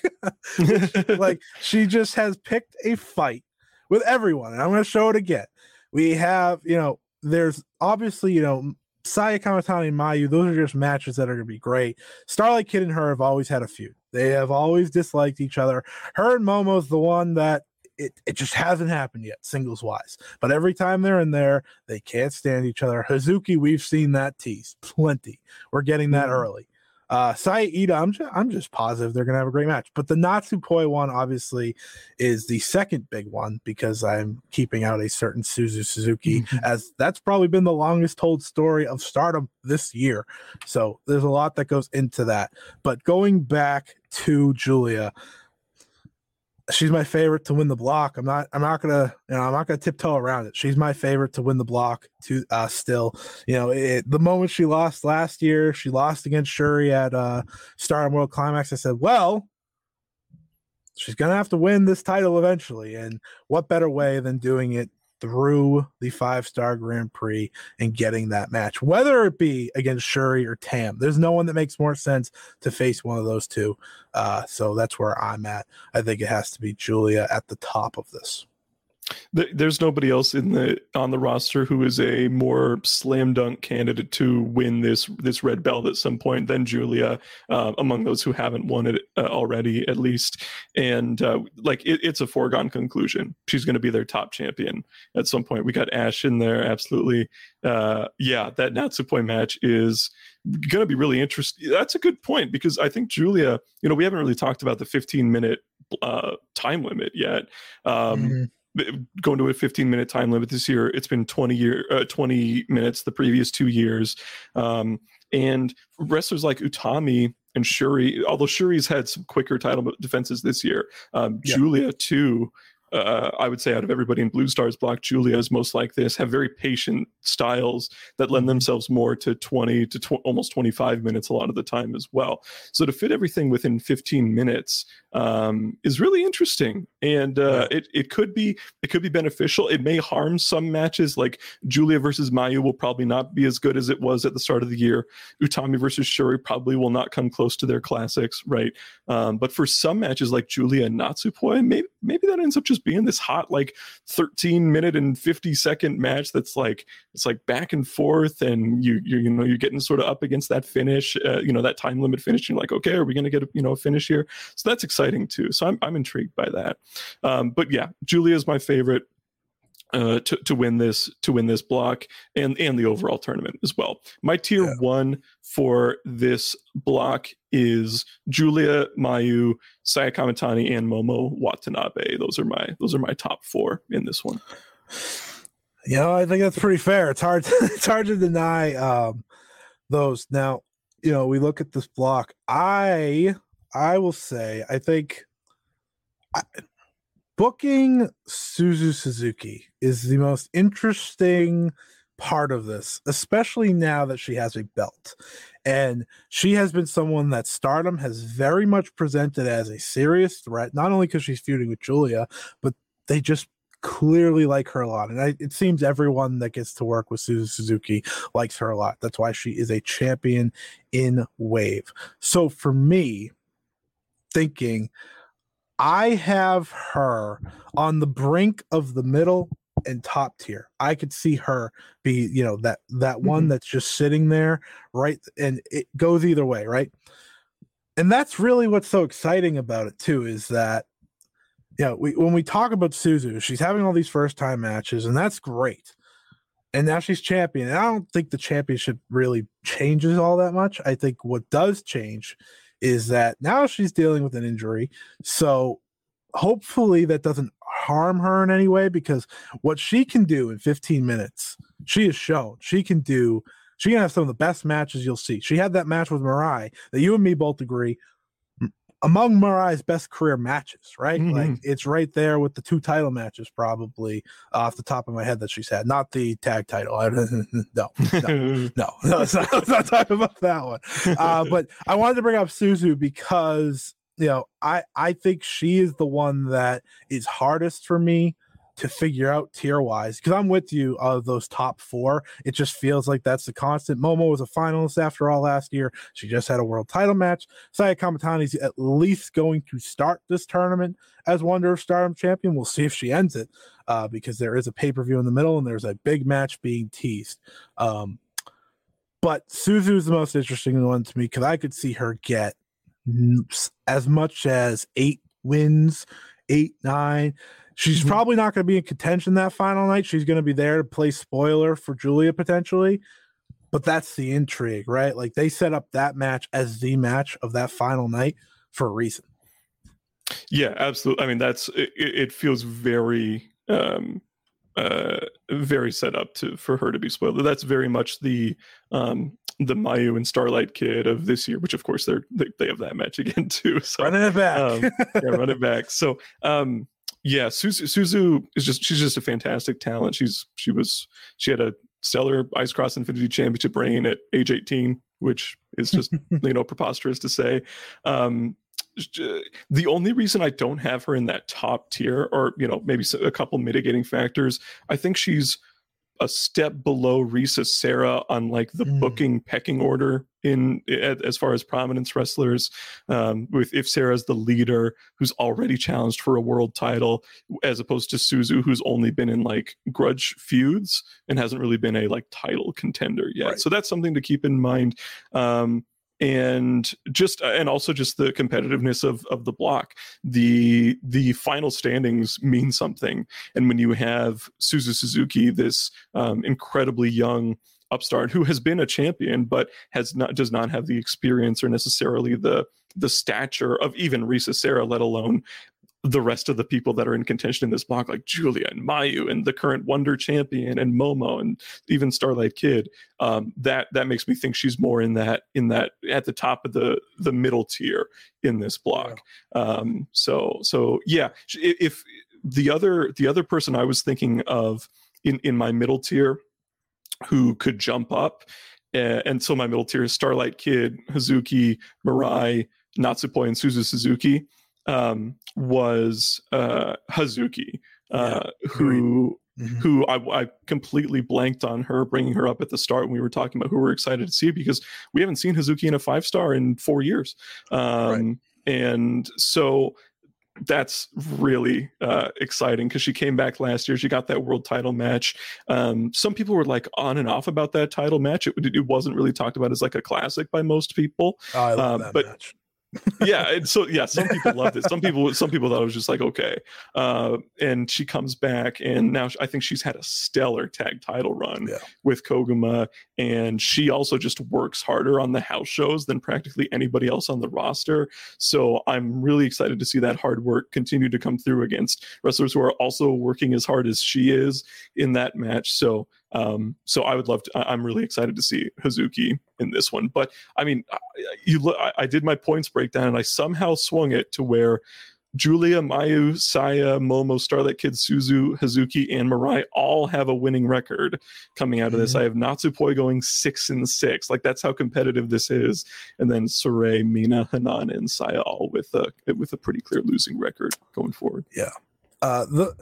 like she just has picked a fight with everyone. And I'm going to show it again. We have, you know, there's obviously, you know, Saya Kamitani and Mayu, those are just matches that are going to be great. Starlight Kid and her have always had a feud. They have always disliked each other. Her and Momo's the one that it, it just hasn't happened yet, singles wise. But every time they're in there, they can't stand each other. Hazuki, we've seen that tease plenty. We're getting that mm-hmm. early. Uh, Saida, I'm just, I'm just positive they're gonna have a great match. But the Natsupoi one obviously is the second big one because I'm keeping out a certain Suzu Suzuki mm-hmm. as that's probably been the longest told story of Stardom this year. So there's a lot that goes into that. But going back to Giulia, she's my favorite to win the block. I'm not I'm not gonna you know I'm not gonna tiptoe around it. She's my favorite to win the block to uh still. You know, it, the moment she lost last year, she lost against Syuri at uh Star World Climax. I said, well, she's gonna have to win this title eventually. And what better way than doing it through the five star Grand Prix and getting that match, whether it be against Syuri or Tam. There's no one that makes more sense to face one of those two. Uh, so that's where I'm at. I think it has to be Giulia at the top of this there's nobody else in the on the roster who is a more slam dunk candidate to win this this red belt at some point than Giulia, uh, among those who haven't won it uh, already, at least. And uh, like it, it's a foregone conclusion. She's going to be their top champion at some point. We got Ash in there, absolutely. Uh, yeah, that Natsupoi match is going to be really interesting. That's a good point because I think Giulia, You know, we haven't really talked about the 15 minute uh, time limit yet. Um, mm-hmm going to a 15 minute time limit this year. It's been 20 year, uh, 20 minutes the previous two years. Um, and wrestlers like Utami and Syuri, although Syuri's had some quicker title defenses this year, um, yeah. Giulia too uh, I would say out of everybody in Blue Stars block, Giulia is most like this, have very patient styles that lend mm-hmm. themselves more to 20 to tw- almost 25 minutes a lot of the time as well. So to fit everything within 15 minutes um, is really interesting. And uh, it, it could be it could be beneficial. It may harm some matches like Giulia versus Mayu will probably not be as good as it was at the start of the year. Utami versus Syuri probably will not come close to their classics, right? Um, but for some matches like Giulia and Natsupoi, maybe maybe that ends up just just be in this hot like 13 minute and 50 second match that's like it's like back and forth and you you, you know you're getting sort of up against that finish uh, you know that time limit finish you're like okay are we going to get a you know a finish here? So that's exciting too. So i'm, I'm intrigued by that. Um, but yeah giulia is my favorite uh, to to win this to win this block and and the overall tournament as well. My tier yeah. one for this block is Giulia Mayu, Saya Kamitani, and Momo Watanabe. Those are my those are my top four in this one. Yeah, I think that's pretty fair. It's hard to, it's hard to deny um, those. Now, you know, we look at this block. I I will say I think. I, booking Suzu Suzuki is the most interesting part of this, especially now that she has a belt. And she has been someone that Stardom has very much presented as a serious threat, not only because she's feuding with Giulia, but they just clearly like her a lot. And I, it seems everyone that gets to work with Suzu Suzuki likes her a lot. That's why she is a champion in Wave. So for me, thinking, I have her on the brink of the middle and top tier. I could see her be, you know, that that one mm-hmm. that's just sitting there, right? And it goes either way, right? And that's really what's so exciting about it too, is that yeah, we when we talk about Suzu, she's having all these first time matches, and that's great. And now she's champion. And I don't think the championship really changes all that much. I think what does change is that now she's dealing with an injury. So hopefully that doesn't harm her in any way because what she can do in 15 minutes, she has shown she can do. She can have some of the best matches you'll see. She had that match with Mirai that you and me both agree among Mirai's best career matches, right? Mm-hmm. Like it's right there with the two title matches, probably off the top of my head that she's had. Not the tag title. no, no, no, no. Let's not, let's not talk about that one. Uh, but I wanted to bring up Suzu because you know I I think she is the one that is hardest for me to figure out tier wise because I'm with you of those top four. It just feels like that's the constant. Momo was a finalist after all last year. She just had a world title match. Saya is at least going to start this tournament as Wonder of Stardom champion. We'll see if she ends it uh, because there is a pay per view in the middle and there's a big match being teased. Um, but Suzu is the most interesting one to me because I could see her get as much as eight wins, eight, nine. She's mm-hmm. probably not going to be in contention that final night. She's going to be there to play spoiler for Giulia potentially. But that's the intrigue, right? Like they set up that match as the match of that final night for a reason. Yeah, absolutely. I mean, that's it, it feels very um uh very set up to for her to be spoiled. That's very much the um the Mayu and Starlight Kid of this year, which of course they're they, they have that match again too. So running it back. um, yeah, run it back. So um yeah, Suzu, Suzu is just she's just a fantastic talent. She's she was she had a stellar Ice Cross Infinity Championship reign at age 18, which is just you know preposterous to say. Um, the only reason I don't have her in that top tier, or you know maybe a couple mitigating factors, I think she's a step below Risa Sera on like the mm. booking pecking order in as far as prominence wrestlers. Um, with if Sera's the leader who's already challenged for a world title, as opposed to Suzu who's only been in like grudge feuds and hasn't really been a like title contender yet. Right. So that's something to keep in mind. Um, and just and also just the competitiveness of of the block. The the final standings mean something. And when you have suzu suzuki this um, incredibly young upstart who has been a champion but has not does not have the experience or necessarily the the stature of even Risa Sera, let alone the rest of the people that are in contention in this block, like Giulia and Mayu and the current Wonder Champion and Momo and even Starlight Kid, um, that that makes me think she's more in that in that at the top of the the middle tier in this block. Um, so so yeah, if the other the other person I was thinking of in in my middle tier who could jump up. Uh, and so my middle tier is Starlight Kid, Hazuki, Mirai, Natsupoi, and Suzu Suzuki um, was uh, Hazuki, uh, yeah, who mm-hmm. who I, I, completely blanked on her, bringing her up at the start when we were talking about who we're excited to see because we haven't seen Hazuki in a five star in four years, um, right. and so that's really uh, exciting because she came back last year. She got that world title match. Um, some people were like on and off about that title match. It, it wasn't really talked about as like a classic by most people. Oh, I love uh, that but match yeah and so yeah some people loved it. Some people some people thought it was just like okay uh, and she comes back and now i think she's had a stellar tag title run yeah. with koguma and she also just works harder on the house shows than practically anybody else on the roster. So i'm really excited to see that hard work continue to come through against wrestlers who are also working as hard as she is in that match. So um, so I would love to. I'm really excited to see Hazuki in this one. But I mean, you look. I, did my points breakdown, and I somehow swung it to where Giulia, Mayu, Saya, Momo, Starlight Kid, Suzu, Hazuki, and Mirai all have a winning record coming out of this. Mm-hmm. I have Natsupoi going six and six. Like that's how competitive this is. And then Sourei, Mina, Hanan, and Saya all with a with a pretty clear losing record going forward. Yeah. Uh, the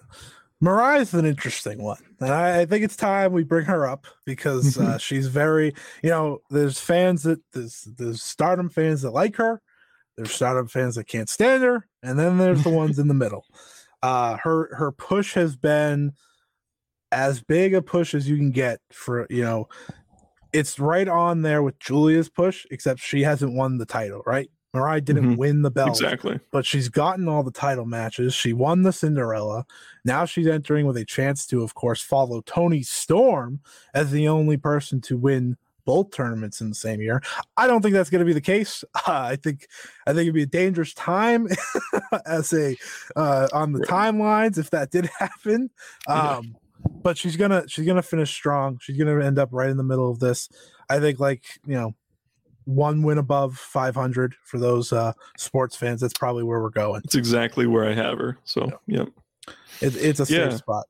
Is an interesting one, and I, I, think it's time we bring her up because uh, she's very, you know, there's fans that there's there's Stardom fans that like her, there's Stardom fans that can't stand her, and then there's the ones in the middle. Uh, her her push has been as big a push as you can get for you know, it's right on there with Giulia's push, except she hasn't won the title, right? Mirai didn't mm-hmm. win the belt. Exactly. But she's gotten all the title matches. She won the Cinderella. Now she's entering with a chance to, of course, follow Toni Storm as the only person to win both tournaments in the same year. I don't think that's going to be the case. Uh, I think I think it'd be a dangerous time as a uh, on the timelines if that did happen. Um. But she's gonna she's gonna finish strong. She's gonna end up right in the middle of this. I think like you know one win above 500 for those uh, sports fans. That's probably where we're going. It's exactly where I have her. So, yeah, it, it's a safe spot.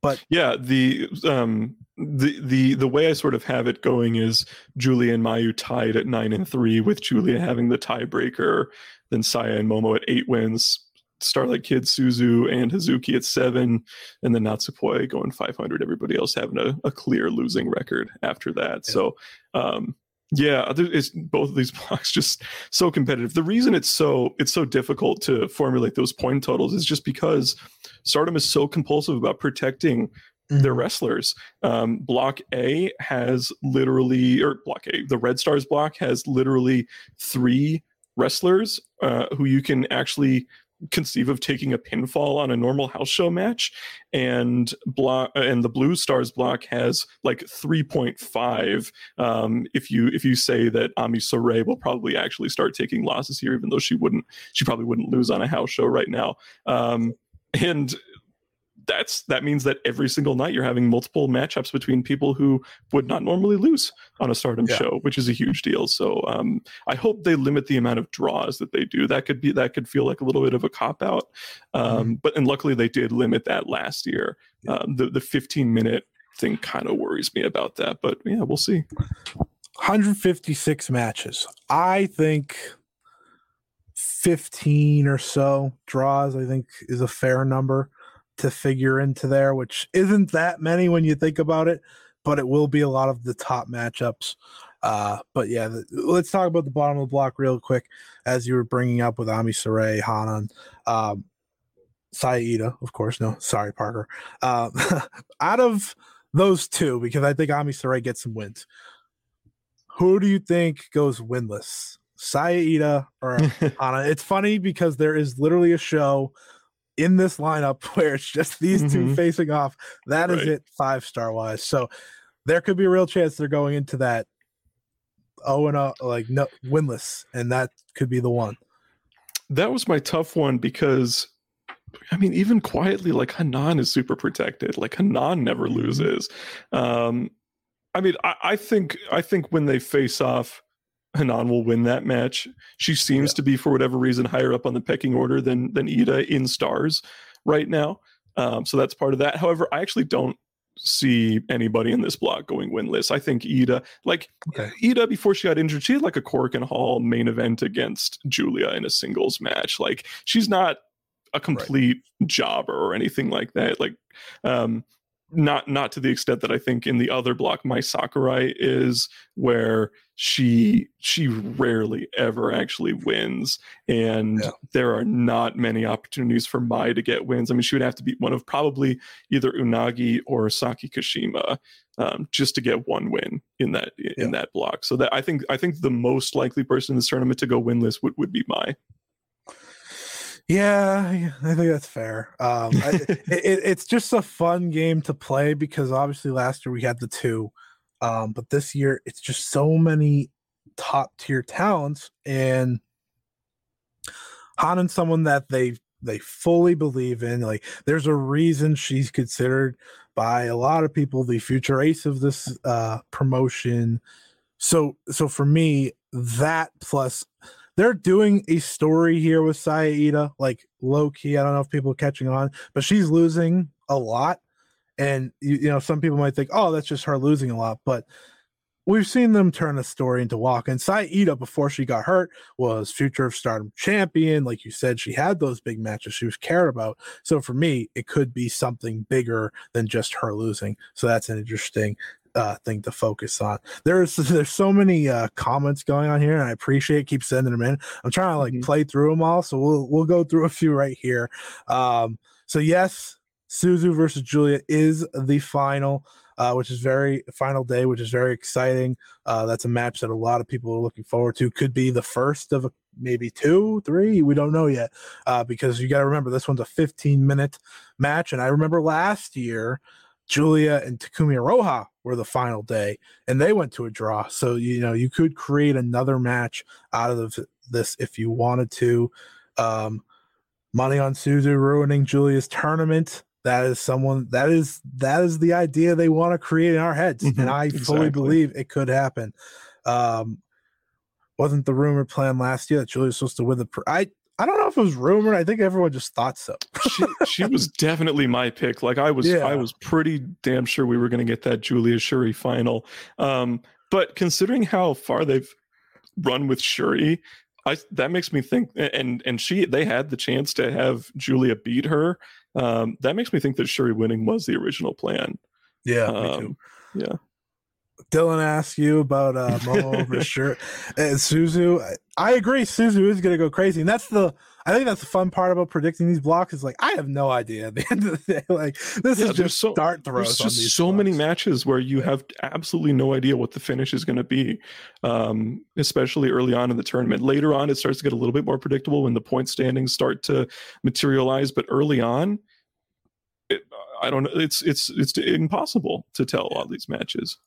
But yeah, the um the the the way I sort of have it going is Giulia and Mayu tied at nine and three, with Giulia having the tiebreaker, then Saya and Momo at eight wins, Starlight Kid, Suzu, and Hazuki at seven, and then Natsupoi going 500. Everybody else having a, a clear losing record after that. Yeah. So, um, yeah, it's both of these blocks just so competitive. The reason it's so it's so difficult to formulate those point totals is just because Stardom is so compulsive about protecting mm-hmm. their wrestlers. Um, block A has literally, or Block A, the Red Stars block has literally three wrestlers uh, who you can actually conceive of taking a pinfall on a normal house show match and block and the blue stars block has like 3.5 um, if you if you say that ami Sourei will probably actually start taking losses here even though she wouldn't she probably wouldn't lose on a house show right now. Um, and that's that means that every single night you're having multiple matchups between people who would not normally lose on a stardom yeah. show which is a huge deal so um, i hope they limit the amount of draws that they do that could be that could feel like a little bit of a cop out um, mm-hmm. but and luckily they did limit that last year yeah. um, the, the 15 minute thing kind of worries me about that but yeah we'll see 156 matches i think 15 or so draws i think is a fair number to figure into there, which isn't that many when you think about it, but it will be a lot of the top matchups. Uh, but yeah, the, let's talk about the bottom of the block real quick, as you were bringing up with Ami Sourei, Hanan, um, Saida, of course. No, sorry, Parker. Uh, out of those two, because I think Ami Sourei gets some wins. Who do you think goes winless? Saida or Hana? it's funny because there is literally a show in this lineup where it's just these mm-hmm. two facing off. That right. is it, five star wise. So there could be a real chance they're going into that oh and oh, like no winless, and that could be the one. That was my tough one because I mean, even quietly, like Hanan is super protected. Like Hanan never mm-hmm. loses. Um, I mean, I, I think I think when they face off, Hanan will win that match. She seems yeah. to be, for whatever reason, higher up on the pecking order than than Iida in stars right now. Um, so that's part of that. However, I actually don't see anybody in this block going winless. I think Iida, like okay. Iida, before she got injured, she had like a Korakuen Hall main event against Giulia in a singles match. Like she's not a complete right. jobber or anything like that. Like, um, not not to the extent that I think in the other block, Mai Sakurai is, where she she rarely ever actually wins, and yeah. there are not many opportunities for Mai to get wins. I mean, she would have to beat one of probably either Unagi or Saki Kashima um, just to get one win in that in yeah. that block. So that I think I think the most likely person in this tournament to go winless would would be Mai. Yeah, I think that's fair. Um, I, it, it's just a fun game to play because obviously last year we had the two, um, but this year it's just so many top tier talents, and Hanen's someone that they they fully believe in. Like, there's a reason she's considered by a lot of people the future ace of this uh, promotion. So, so for me, that plus they're doing a story here with Saya like low key. I don't know if people are catching on, but she's losing a lot. And you, you know, some people might think, oh, that's just her losing a lot. But we've seen them turn a story into walk. And Saida, before she got hurt, was future of stardom champion. Like you said, she had those big matches she was cared about. So for me, it could be something bigger than just her losing. So that's an interesting uh, thing to focus on. There's there's so many uh, comments going on here, and I appreciate keep sending them in. I'm trying to like mm-hmm. play through them all, so we'll we'll go through a few right here. Um, so yes, Suzu versus Giulia is the final. Uh, which is very final day, which is very exciting. Uh, that's a match that a lot of people are looking forward to. Could be the first of a, maybe two, three. We don't know yet uh, because you got to remember this one's a 15 minute match, and I remember last year Giulia and Takumi Iroha were the final day, and they went to a draw. So you know you could create another match out of this if you wanted to. Um, money on Suzu ruining Giulia's tournament. That is someone that is that is the idea they want to create in our heads, mm-hmm, and I exactly. fully believe it could happen. Um, wasn't the rumor plan last year that Giulia was supposed to win the? Pr- I I don't know if it was rumored. I think everyone just thought so. she, she was definitely my pick. Like I was, yeah. I was pretty damn sure we were going to get that Giulia Syuri final. Um, but considering how far they've run with Syuri, I that makes me think. And and she they had the chance to have Giulia beat her. Um, that makes me think that Syuri winning was the original plan. Yeah, um, yeah. Dylan asked you about uh, Momo over shirt and Suzu. I agree. Suzu is going to go crazy, and that's the. I think that's the fun part about predicting these blocks is like I have no idea at the end of the day. Like this yeah, is just so, start throws. There's just so blocks. many matches where you have absolutely no idea what the finish is going to be, um, especially early on in the tournament. Later on, it starts to get a little bit more predictable when the point standings start to materialize. But early on, it, I don't know. It's it's it's impossible to tell all these matches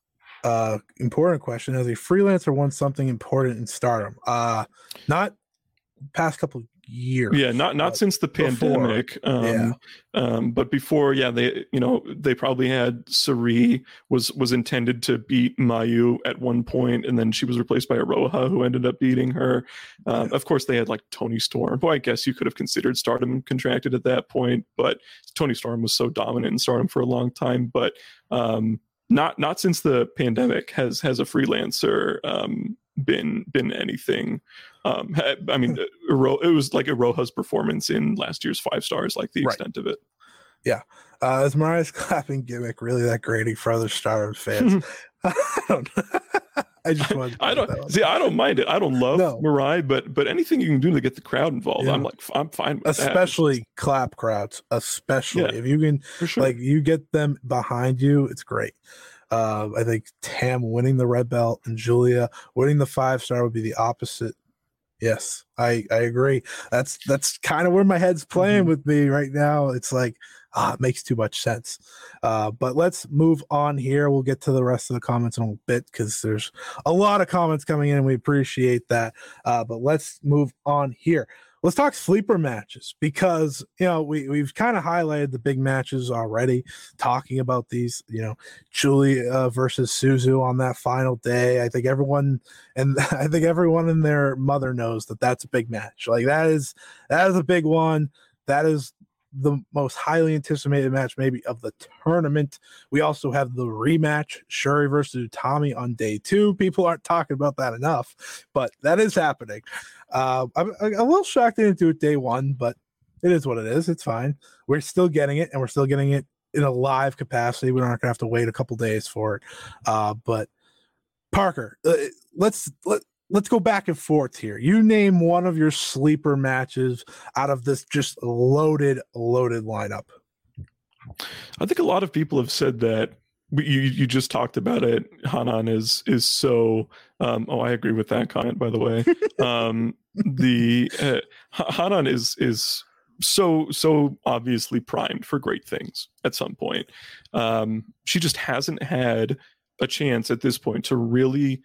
uh important question. Has a freelancer won something important in stardom. Uh not past couple years. Yeah not not uh, since the pandemic um, yeah. um but before yeah they you know they probably had Sareee was was intended to beat mayu at one point and then she was replaced by Iroha, who ended up beating her. Um, of course they had like Toni storm who i guess you could have considered stardom contracted at that point but Toni storm was so dominant in stardom for a long time but um not not since the pandemic has has a freelancer um, been been anything. Um, I mean, hmm. it was like Iroha's performance in last year's five stars, like the right. extent of it. Yeah. Uh, is Mirai's clapping gimmick really that grating for other Stardom fans? I don't know. I just want. I don't see. I don't mind it. I don't love no. Mirai, but but anything you can do to get the crowd involved, yeah. I'm like I'm fine. especially that. clap crowds, especially yeah, if you can, sure. like you get them behind you, it's great. Uh, I think Tam winning the red belt and Giulia winning the five star would be the opposite. Yes, I I agree. That's that's kind of where my head's playing mm-hmm. with me right now. It's like ah, it makes too much sense. Uh, but let's move on here. We'll get to the rest of the comments in a bit because there's a lot of comments coming in. And we appreciate that. Uh, but let's move on here. Let's talk sleeper matches because you know we we've kind of highlighted the big matches already, talking about these. You know, Julie uh, versus Suzu on that final day. I think everyone and I think everyone in their mother knows that that's a big match. Like that is that is a big one. That is the most highly anticipated match maybe of the tournament. We also have the rematch, Syuri versus Utami on day two. People aren't talking about that enough, but that is happening. Uh, I'm, I'm, a little shocked they didn't do it day one, but it is what it is. It's fine. We're still getting it, and we're still getting it in a live capacity. We aren't gonna have to wait a couple days for it. Uh, but Parker, uh, let's let let's go back and forth here. You name one of your sleeper matches out of this just loaded, loaded lineup. I think a lot of people have said that you you just talked about it. Hanan is is so. Um, oh, I agree with that comment. By the way, um, the uh, Hanan is is so so obviously primed for great things at some point. Um, she just hasn't had a chance at this point to really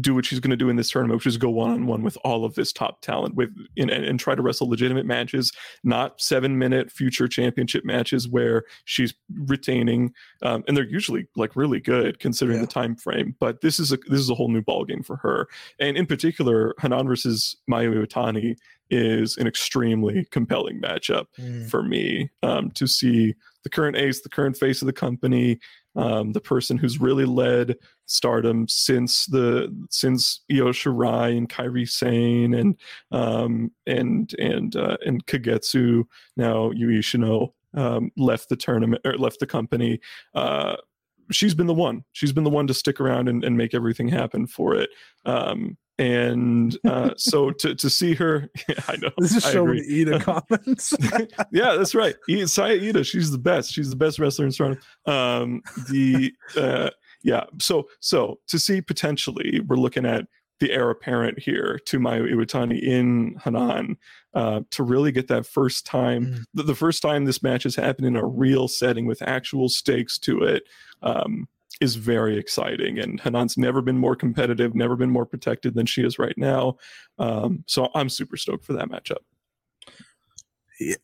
do what she's going to do in this tournament, which is go one on one with all of this top talent with and, and, try to wrestle legitimate matches, not seven minute future championship matches where she's retaining, um, and they're usually like really good considering yeah. the time frame. But this is a this is a whole new ballgame for her, and in particular, Hanan versus Mayu Iwatani is an extremely compelling matchup mm. for me um, to see the current ace, the current face of the company, um, the person who's really led stardom since the since Io Shirai and Kairi Sane and um, and and uh, and Kagetsu now Yui Ishino um, left the tournament or left the company. Uh, she's been the one. She's been the one to stick around and, and make everything happen for it. Um, and uh, so to, to see her, yeah, I know this is showing Iida comments. yeah, that's right. Saya Iida, she's the best. She's the best wrestler in Stardom. Um, the uh, yeah, so so to see potentially, we're looking at the heir apparent here to Mayu Iwatani in Hanan uh, to really get that first time, mm. the, the, first time this match has happened in a real setting with actual stakes to it. Um, is very exciting. And Hanan's never been more competitive, never been more protected than she is right now. Um, so I'm super stoked for that matchup. Yeah,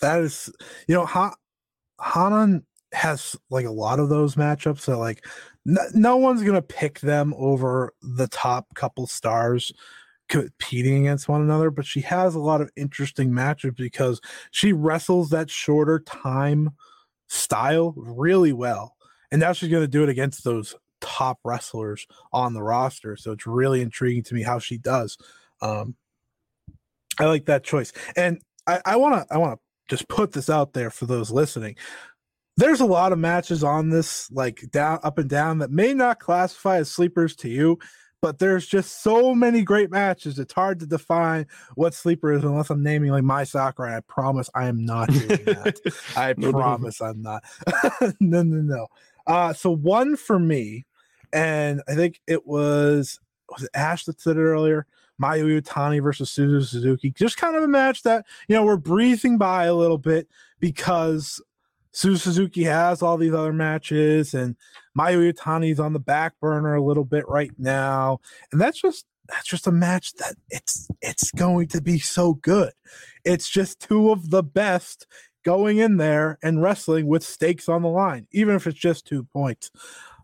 that is, you know, ha- Hanan has like a lot of those matchups that like no one's gonna pick them over the top couple stars competing against one another, but she has a lot of interesting matchups because she wrestles that shorter time style really well and now she's going to do it against those top wrestlers on the roster. So it's really intriguing to me how she does. Um, I like that choice, and I want to I want to just put this out there for those listening. There's a lot of matches on this, like down, up and down, that may not classify as sleepers to you, but there's just so many great matches. It's hard to define what sleeper is unless I'm naming like my soccer. And I promise I am not doing that. I promise I'm not. no, no, no. Uh, so one for me, and I think it was was it Ash that said it earlier. Mayu Iwatani versus Suzu Suzuki. Just kind of a match that you know we're breezing by a little bit because Suzu Suzuki has all these other matches, and Mayu Iwatani's on the back burner a little bit right now, and that's just that's just a match that it's it's going to be so good. It's just two of the best going in there and wrestling with stakes on the line, even if it's just two points.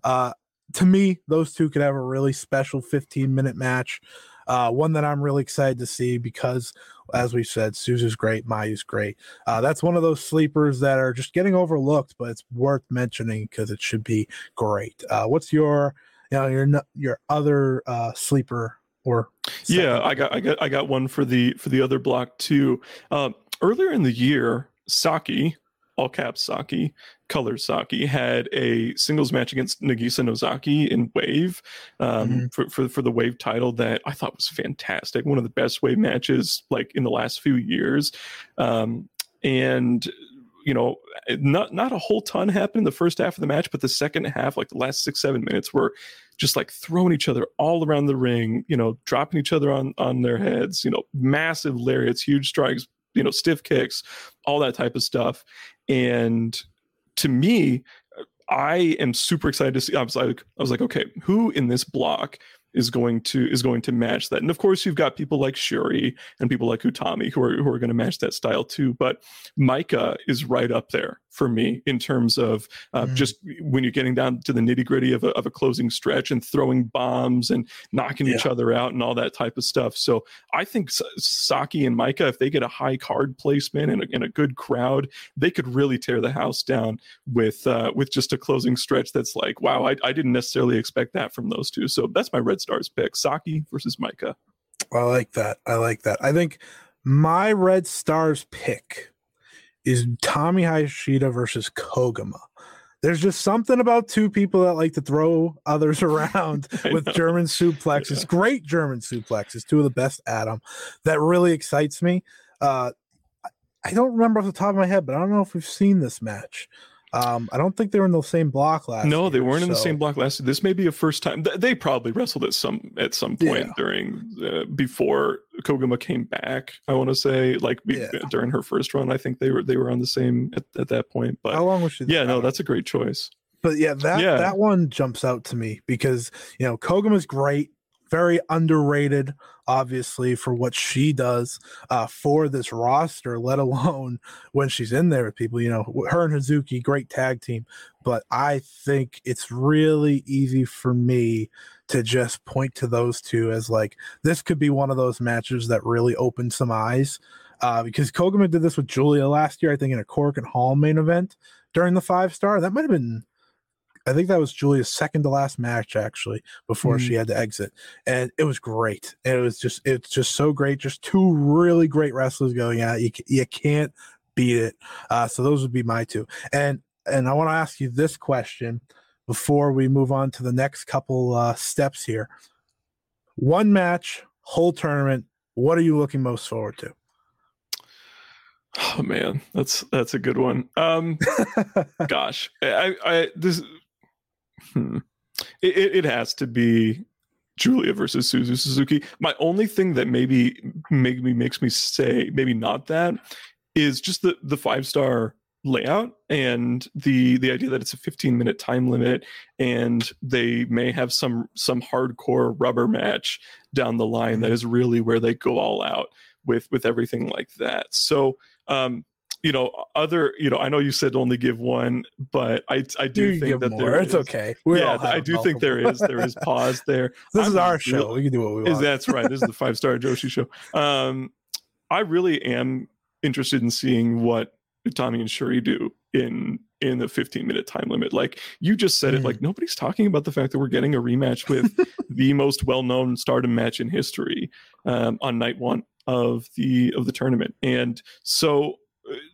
Uh, to me, those two could have a really special 15 minute match. Uh, one that I'm really excited to see because, as we said, Suzu's great, Mayu's great. Uh, that's one of those sleepers that are just getting overlooked, but it's worth mentioning because it should be great. Uh, what's your, you know, your your other uh, sleeper or? Yeah, I got I got I got one for the for the other block too. Um, earlier in the year, Saki, all caps Saki, colors Saki, had a singles match against Nagisa Nozaki in Wave um, mm-hmm. for, for, for the Wave title that I thought was fantastic. One of the best Wave matches like in the last few years. Um, and you know, not not a whole ton happened in the first half of the match, but the second half, like the last six seven minutes, were just like throwing each other all around the ring. You know, dropping each other on on their heads. You know, massive lariats, huge strikes, you know stiff kicks all that type of stuff. And to me i am super excited to see i was like i was like okay who in this block is going to is going to match that. And of course, you've got people like Syuri and people like Utami who are who are going to match that style too. But Maika is right up there for me in terms of uh, mm. just when you're getting down to the nitty gritty of a, of a closing stretch and throwing bombs and knocking yeah. each other out and all that type of stuff. So I think Saki and Maika, if they get a high card placement and a, and a good crowd, they could really tear the house down with uh, with just a closing stretch that's like, wow, I, I didn't necessarily expect that from those two. So that's my red Red Stars pick Saki versus Maika. I like that. I like that. I think my Red Stars pick is Utami Hayashishita versus Koguma. There's just something about two people that like to throw others around with German suplexes, yeah. great German suplexes, two of the best at them. That really excites me. Uh, I don't remember off the top of my head, but I don't know if we've seen this match. Um, I don't think they were in the same block last. No, year, they weren't so. in the same block last. Year. This may be a first time. They probably wrestled at some at some point yeah. during uh, before Koguma came back. I want to say like yeah. during her first run. I think they were they were on the same at, at that point. But how long was she? Yeah, no, that's a great choice. But yeah, that yeah. that one jumps out to me because you know Koguma's great very underrated, obviously, for what she does uh, for this roster, let alone when she's in there with people. You know, her and Hazuki, great tag team. But I think it's really easy for me to just point to those two as like this could be one of those matches that really opened some eyes. Uh, because Koguma did this with Giulia last year, I think, in a Korakuen Hall main event during the five star. That might have been I think that was Giulia's second to last match actually before mm-hmm. she had to exit, and it was great. And it was just it's just so great. Just two really great wrestlers going at you. You can't beat it. Uh, so those would be my two. And and I want to ask you this question before we move on to the next couple uh, steps here. One match, whole tournament. What are you looking most forward to? Oh man, that's that's a good one. Um, gosh, I, I this Hmm. It, it has to be Giulia versus Suzu Suzuki. My only thing that maybe maybe makes me say maybe not that is just the the five star layout and the the idea that it's a 15 minute time limit and they may have some some hardcore rubber match down the line that mm-hmm. really where they go all out with with everything like that. So um you know, other, you know, I know you said only give one, but I, I do you think that more. there it's is, okay. We yeah, I do think there is, there is pause there. this I'm is our show. we can do what we want. That's right. This is the five star Joshi show. Um, I really am interested in seeing what Utami and Syuri do in in the 15 minute time limit. Like you just said mm. it, like nobody's talking about the fact that we're getting a rematch with the most well known stardom match in history um, on night one of the of the tournament. And so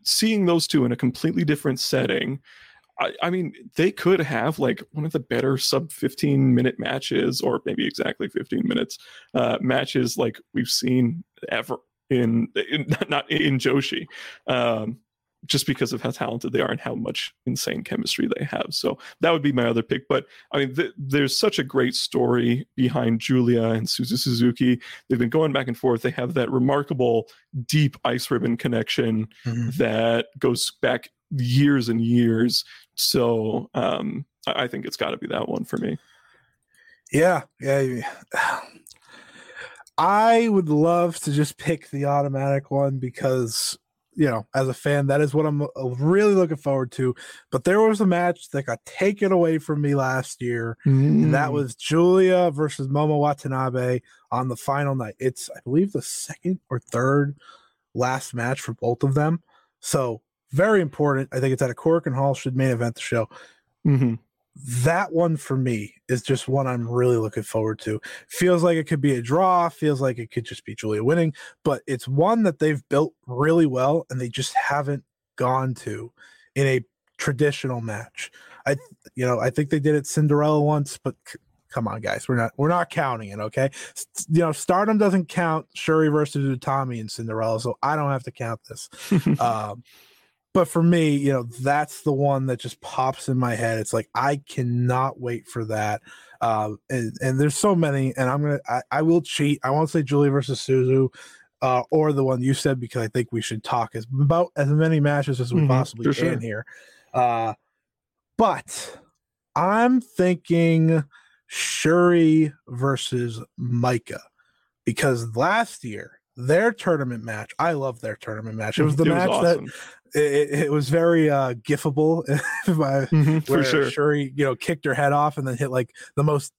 seeing those two in a completely different setting I, I, mean, they could have like one of the better sub 15 minute matches, or maybe exactly 15 minutes uh, matches like we've seen ever in, in not in Joshi. Um, just because of how talented they are and how much insane chemistry they have. So that would be my other pick. But I mean, th- there's such a great story behind Giulia and Suzu Suzuki. They've been going back and forth. They have that remarkable deep ice ribbon connection mm-hmm. that goes back years and years. So um, I-, I think it's got to be that one for me. Yeah, yeah. I would love to just pick the automatic one because you know, as a fan, that is what I'm uh, really looking forward to. But there was a match that got taken away from me last year, mm. and that mm. was Giulia versus Momo Watanabe on the final night. It's, I believe, the second or third last match for both of them. So very important. I think it's at a Korakuen Hall, should main event the show. Mm-hmm that one for me is just one I'm really looking forward to. Feels like it could be a draw, feels like it could just be Giulia winning, but it's one that they've built really well and they just haven't gone to in a traditional match. I you know, I think they did it Cinderella once, but c- come on guys, we're not we're not counting it, okay? S- you know, Stardom doesn't count Syuri versus Utami and Cinderella, so I don't have to count this. um but for me, you know, that's the one that just pops in my head. It's like I cannot wait for that. Uh, and, and there's so many, and I'm gonna I, I will cheat. I won't say Giulia versus Suzu. Uh, or the one you said because I think we should talk as about as many matches as we mm-hmm, possibly can sure. here. Uh, but I'm thinking Syuri versus Maika because last year their tournament match, I love their tournament match. It was the it match was awesome. that it, it was very uh gifable by, mm-hmm, for sure syuri you know kicked her head off and then hit like the most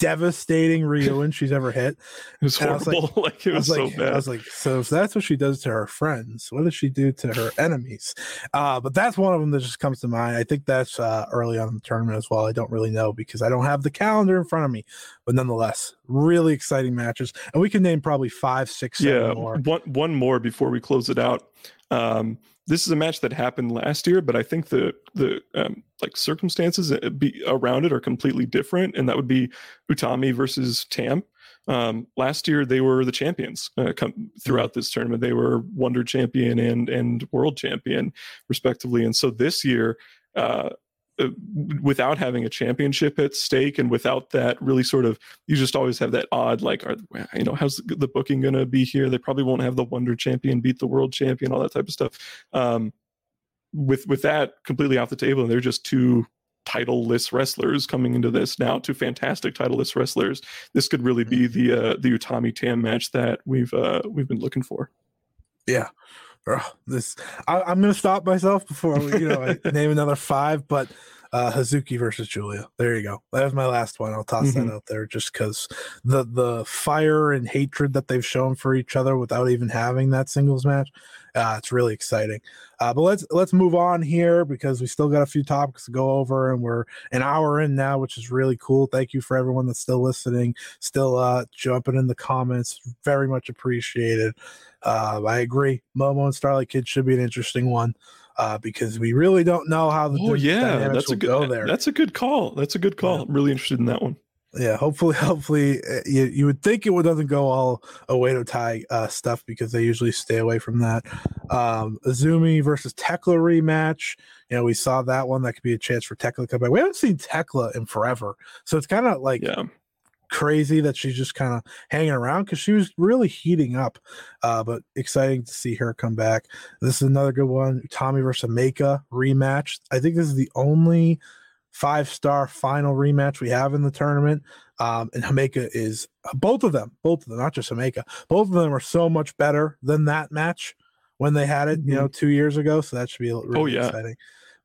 devastating Ryuin she's ever hit. It was and horrible. Was like, like, it was, was so like, bad. I was like, so if that's what she does to her friends, what does she do to her enemies? Uh, but that's one of them that just comes to mind. I think that's uh, early on in the tournament as well. I don't really know because I don't have the calendar in front of me. But nonetheless, really exciting matches, and we can name probably five, six, seven yeah, more. One one more before we close it out. Um, this is a match that happened last year, but I think the the um, like circumstances uh, be, around it are completely different, and that would be Utami versus Tam. Um, last year they were the champions uh, come, throughout this tournament. They were Wonder Champion and and World Champion respectively, and so this year. Uh, without having a championship at stake and without that really sort of you just always have that odd like are you know how's the booking going to be here? They probably won't have the wonder champion beat the world champion all that type of stuff. Um, with with that completely off the table and they're just two titleless wrestlers coming into this now two fantastic titleless wrestlers. This could really be the uh, the utami tam match that we've uh, we've been looking for. Yeah this I, am gonna stop myself before we, you know I name another five, but uh Hazuki versus Giulia. There you go. That was my last one. I'll toss mm-hmm. that out there just because the the fire and hatred that they've shown for each other without even having that singles match. Uh, it's really exciting. Uh, but let's let's move on here because we still got a few topics to go over, and we're an hour in now, which is really cool. Thank you for everyone that's still listening, still uh, jumping in the comments. Very much appreciated. Uh, I agree. Momo and Starlight Kid should be an interesting one uh, because we really don't know how the oh yeah that's a good go there. That's a good call. That's a good call. Yeah. I'm really interested in that one. Yeah, hopefully, hopefully uh, you, you would think it doesn't go all Oedo Tai uh, stuff because they usually stay away from that. Um, Azumi versus Thekla rematch. You know, we saw that one. That could be a chance for Thekla to come back. We haven't seen Thekla in forever, so it's kind of like yeah crazy that she's just kind of hanging around because she was really heating up. Uh, but exciting to see her come back. This is another good one. Utami versus Maika rematch. I think this is the only five star final rematch we have in the tournament. Um, and Himeka is both of them, both of them, not just Himeka, both of them are so much better than that match when they had it, mm-hmm. you know, two years ago. So that should be really oh, yeah. exciting.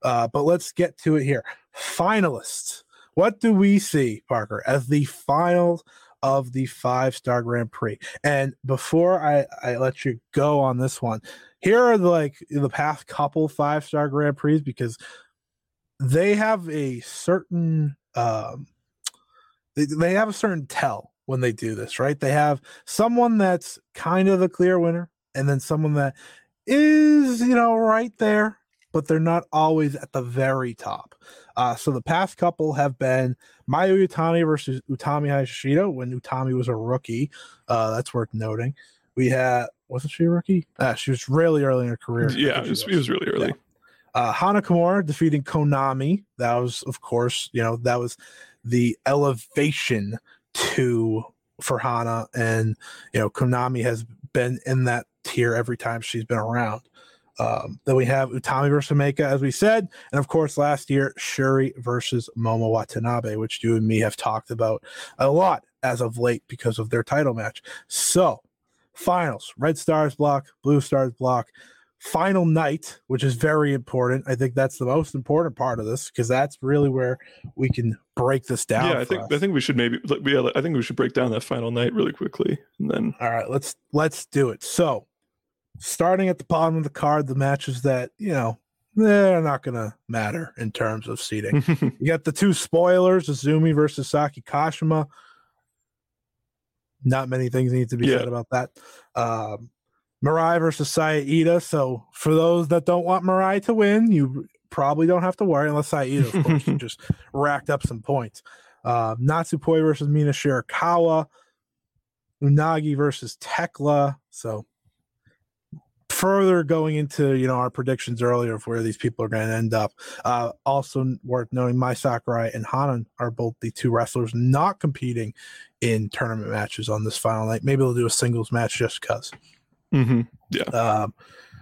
Uh, but let's get to it here. Finalists what do we see, Parker, as the final of the five star Grand Prix? And before I, I let you go on this one, here are the, like the past couple five star Grand Prix because they have a certain um they, they have a certain tell when they do this, right? They have someone that's kind of the clear winner and then someone that is, you know, right there, but they're not always at the very top. Uh, so the past couple have been Mayu Iwatani versus Utami Hayashishita when Utami was a rookie. Uh, that's worth noting. We had wasn't she a rookie? Uh, she was really early in her career. Yeah, it was, was, really early. Yeah. Uh, Hana Kimura defeating Konami. That was, of course, you know, that was the elevation to for Hana, and you know, Konami has been in that tier every time she's been around. Um, then we have Utami versus Maika, as we said, and of course, last year Syuri versus Momo Watanabe, which you and me have talked about a lot as of late because of their title match. So, finals: Red Stars block, Blue Stars block. Final night, which is very important. I think that's the most important part of this because that's really where we can break this down. Yeah, I think us. I think we should maybe yeah, I think we should break down that final night really quickly and then. All right, let's let's do it. So starting at the bottom of the card, the matches that, you know, they're not going to matter in terms of seating. you got the two spoilers, Azumi versus Saki Kashima. Not many things need to be yeah. said about that. Um, Mirai versus Saya Iida. So for those that don't want Mirai to win, you probably don't have to worry unless Saya Iida, of course, just racked up some points. Uh, Natsupoi versus Mina Shirakawa. Unagi versus Thekla. So further going into you know our predictions earlier of where these people are going to end up uh, also worth noting Mai Sakurai and hanan are both the two wrestlers not competing in tournament matches on this final night maybe they'll do a singles match just because mm-hmm. yeah um,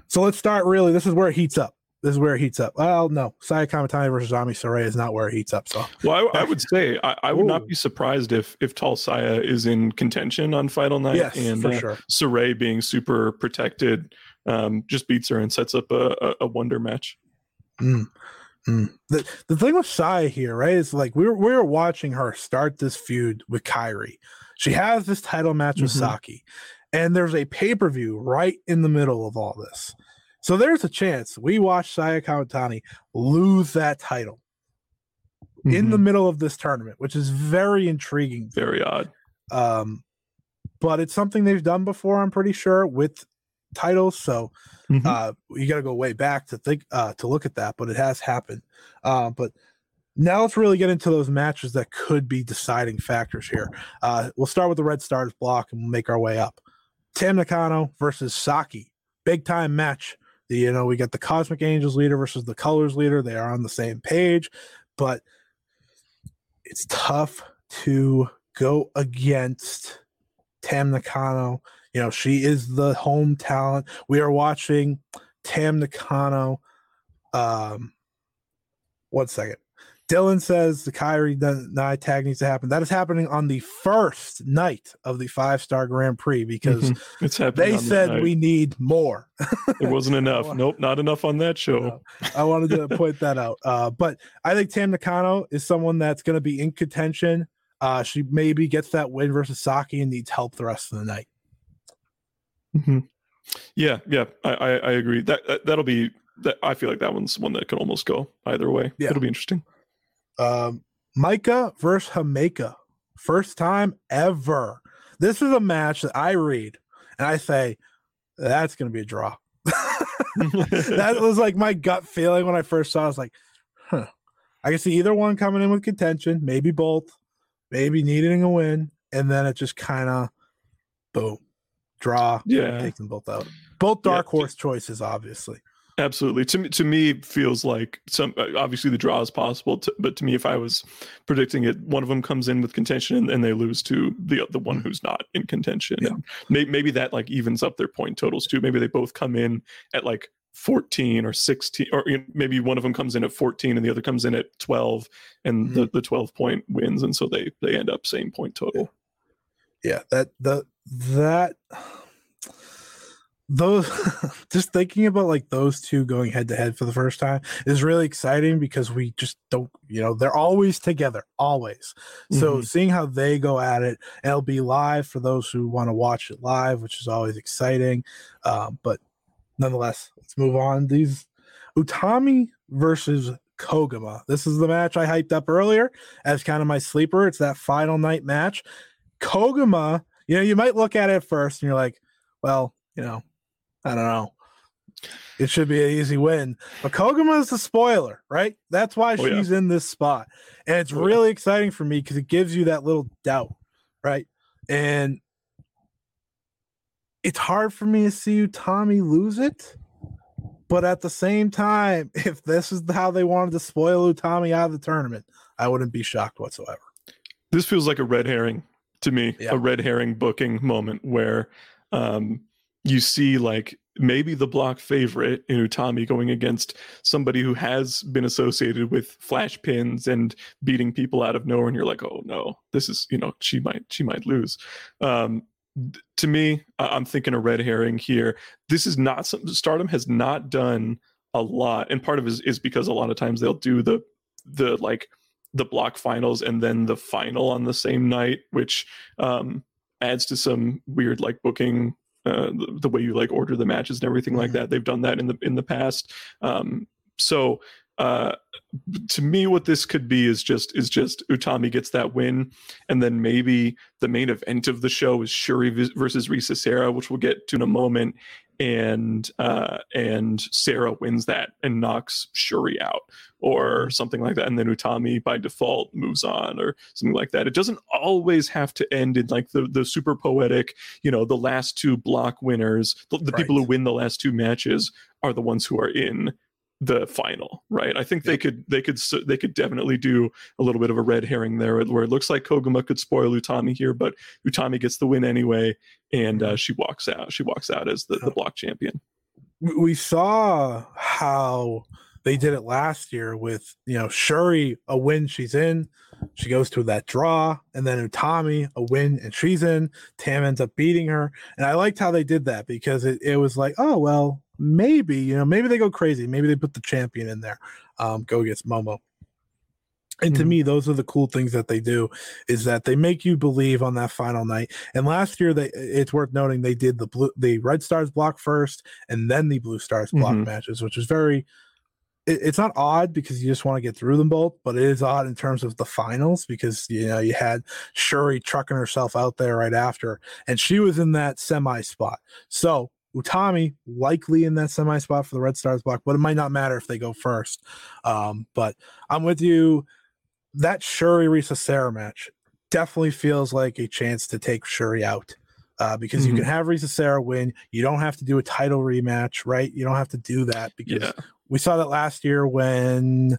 so let's start really this is where it heats up this is where it heats up. Well, no, Saya Kamitani versus Ami Sourei is not where it heats up. So, well, I, I would say I, I would Ooh. not be surprised if if Tall Saya is in contention on final night, yes, and for uh, sure. Sourei being super protected um, just beats her and sets up a, a, wonder match. Mm. Mm. The the thing with Sai here, right, is like we were we were watching her start this feud with Kairi. She has this title match with mm-hmm. Saki, and there's a pay per view right in the middle of all this. So there's a chance we watch Saya Kamitani lose that title mm-hmm. in the mm-hmm. middle of this tournament, which is very intriguing. Very odd. Um, but it's something they've done before. I'm pretty sure with titles. So mm-hmm. uh, you got to go way back to think uh, to look at that, but it has happened. Uh, but now let's really get into those matches that could be deciding factors here. Uh, we'll start with the Red Stars block and we'll make our way up. Tam Nakano versus Saki, big time match. The, you know, we got the Cosmic Angels leader versus the Colors leader. They are on the same page, but it's tough to go against Tam Nakano. You know, she is the home talent. We are watching Tam Nakano. Um, one second. Dylan says the Kairi night tag needs to happen. That is happening on the first night of the five star Grand Prix because mm-hmm. they said we need more. it wasn't enough. nope, not enough on that show. I wanted to point that out. Uh, but I think Tam Nakano is someone that's going to be in contention. Uh, she maybe gets that win versus Saki and needs help the rest of the night. Mm-hmm. Yeah, yeah, I, I, I agree. That, that that'll be that. I feel like that one's one that could almost go either way. Yeah. It'll be interesting. Um, Maika versus Himeka. First time ever. This is a match that I read and I say, that's going to be a draw. that was like my gut feeling when I first saw it. I was like, huh. I can see either one coming in with contention, maybe both, maybe needing a win. And then it just kind of boom, draw. Yeah. Take them both out. Both dark yeah. horse choices, obviously. Absolutely. To me, to me, feels like some. Uh, obviously, the draw is possible, to, but to me, if I was predicting it, one of them comes in with contention and, and they lose to the the one who's not in contention. Yeah. Maybe, maybe that like evens up their point totals too. Maybe they both come in at like 14 or 16 or you know, maybe one of them comes in at 14 and the other comes in at 12 and mm-hmm. the, the 12 point wins and so they they end up same point total yeah that the that those just thinking about like those two going head to head for the first time is really exciting because we just don't you know they're always together always. So mm-hmm. seeing how they go at it it'll be live for those who want to watch it live which is always exciting um, but nonetheless let's move on. These utami versus koguma. This is the match i hyped up earlier as kind of my sleeper. It's that final night match. Koguma you know you might look at it first and you're like well you know I don't know. It should be an easy win. But Koguma is the spoiler, right? That's why oh, she's yeah. in this spot. And it's oh, really yeah. exciting for me because it gives you that little doubt, right? And it's hard for me to see you, Tommy lose it. But at the same time, if this is how they wanted to spoil Utami out of the tournament, I wouldn't be shocked whatsoever. This feels like a red herring to me, yeah. a red herring booking moment where um, you see like maybe the block favorite in Utami going against somebody who has been associated with flash pins and beating people out of nowhere and you're like oh no this is you know she might she might lose um to me i'm thinking a red herring here this is not something stardom has not done a lot and part of it is, is because a lot of times they'll do the the like the block finals and then the final on the same night which um adds to some weird like booking uh, the, the, way you like order the matches and everything like mm-hmm. that. They've done that in the in the past. Um, so uh, to me, what this could be is just is just Utami gets that win, and then maybe the main event of the show is Syuri versus Risa Sera, which we'll get to in a moment, and uh, and Sera wins that and knocks Syuri out or mm-hmm. something like that, and then Utami by default moves on or something like that. It doesn't always have to end in like the the super poetic, you know, the last two block winners, the, the right. people who win the last two matches are the ones who are in the final, right? I think they could they could they could definitely do a little bit of a red herring there, where it looks like Koguma could spoil Utami here, but Utami gets the win anyway, and uh, mm-hmm. she walks out. She walks out as the, the block champion. We saw how they did it last year with you know Syuri a win she's in, she goes to that draw, and then Utami a win and she's in. Tam ends up beating her, and I liked how they did that because it, it was like oh well maybe you know maybe they go crazy maybe they put the champion in there um go against momo and to mm-hmm. me those are the cool things that they do is that they make you believe on that final night and last year they it's worth noting they did the blue the red stars block first and then the blue stars block mm-hmm. matches which is very it, it's not odd because you just want to get through them both but it is odd in terms of the finals because you know you had Syuri trucking herself out there right after and she was in that semi spot so Utami likely in that semi spot for the Red Stars block, but it might not matter if they go first. Um, but I'm with you. That Syuri Risa Sera match definitely feels like a chance to take Syuri out. Uh, because mm-hmm. you can have Risa Sera win. You don't have to do a title rematch, right? You don't have to do that because yeah. we saw that last year when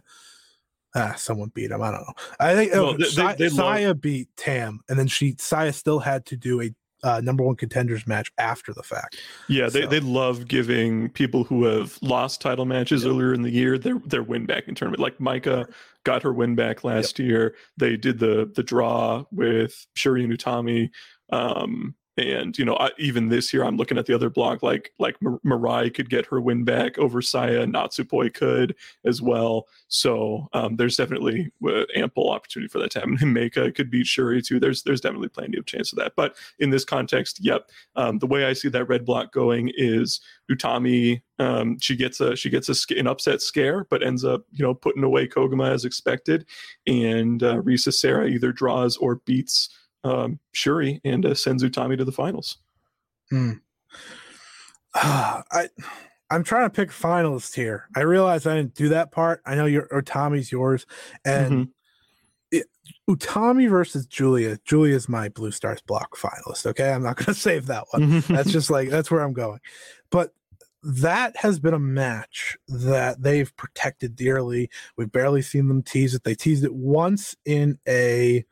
ah, someone beat him. I don't know. I think well, oh, they, they, Saya beat Tam, and then she Saya still had to do a uh, number one contenders match after the fact. Yeah, they, so. they love giving people who have lost title matches yep. earlier in the year their their win back in tournament. Like Maika got her win back last yep. year. They did the the draw with Syuri and Utami. Um, and you know, I, even this year, I'm looking at the other block. Like like Mar- Mirai could get her win back over Saya. Natsupoi could as well. So um, there's definitely uh, ample opportunity for that to happen. Himeka could beat Syuri too. There's there's definitely plenty of chance of that. But in this context, yep. Um, the way I see that red block going is Utami. Um, she gets a she gets a, an upset scare, but ends up you know putting away Koguma as expected, and uh, Risa Sera either draws or beats um, Syuri and uh, sends Utami to the finals. Hmm. Uh, I I'm trying to pick finalists here. I realize I didn't do that part. I know your Utami's yours, and mm-hmm. it, Utami versus Giulia. Giulia's my Blue Stars block finalist. Okay, I'm not going to save that one. that's just like that's where I'm going. But that has been a match that they've protected dearly. We've barely seen them tease it. They teased it once in a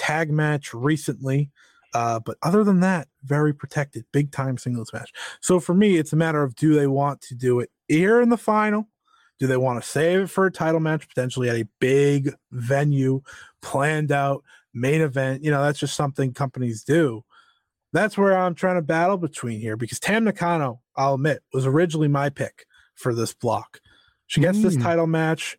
tag match recently. Uh, but other than that, very protected, big time singles match. So for me, it's a matter of do they want to do it here in the final? Do they want to save it for a title match, potentially at a big venue, planned out main event? You know, that's just something companies do. That's where I'm trying to battle between here because Tam Nakano, I'll admit, was originally my pick for this block. She gets mm. this title match.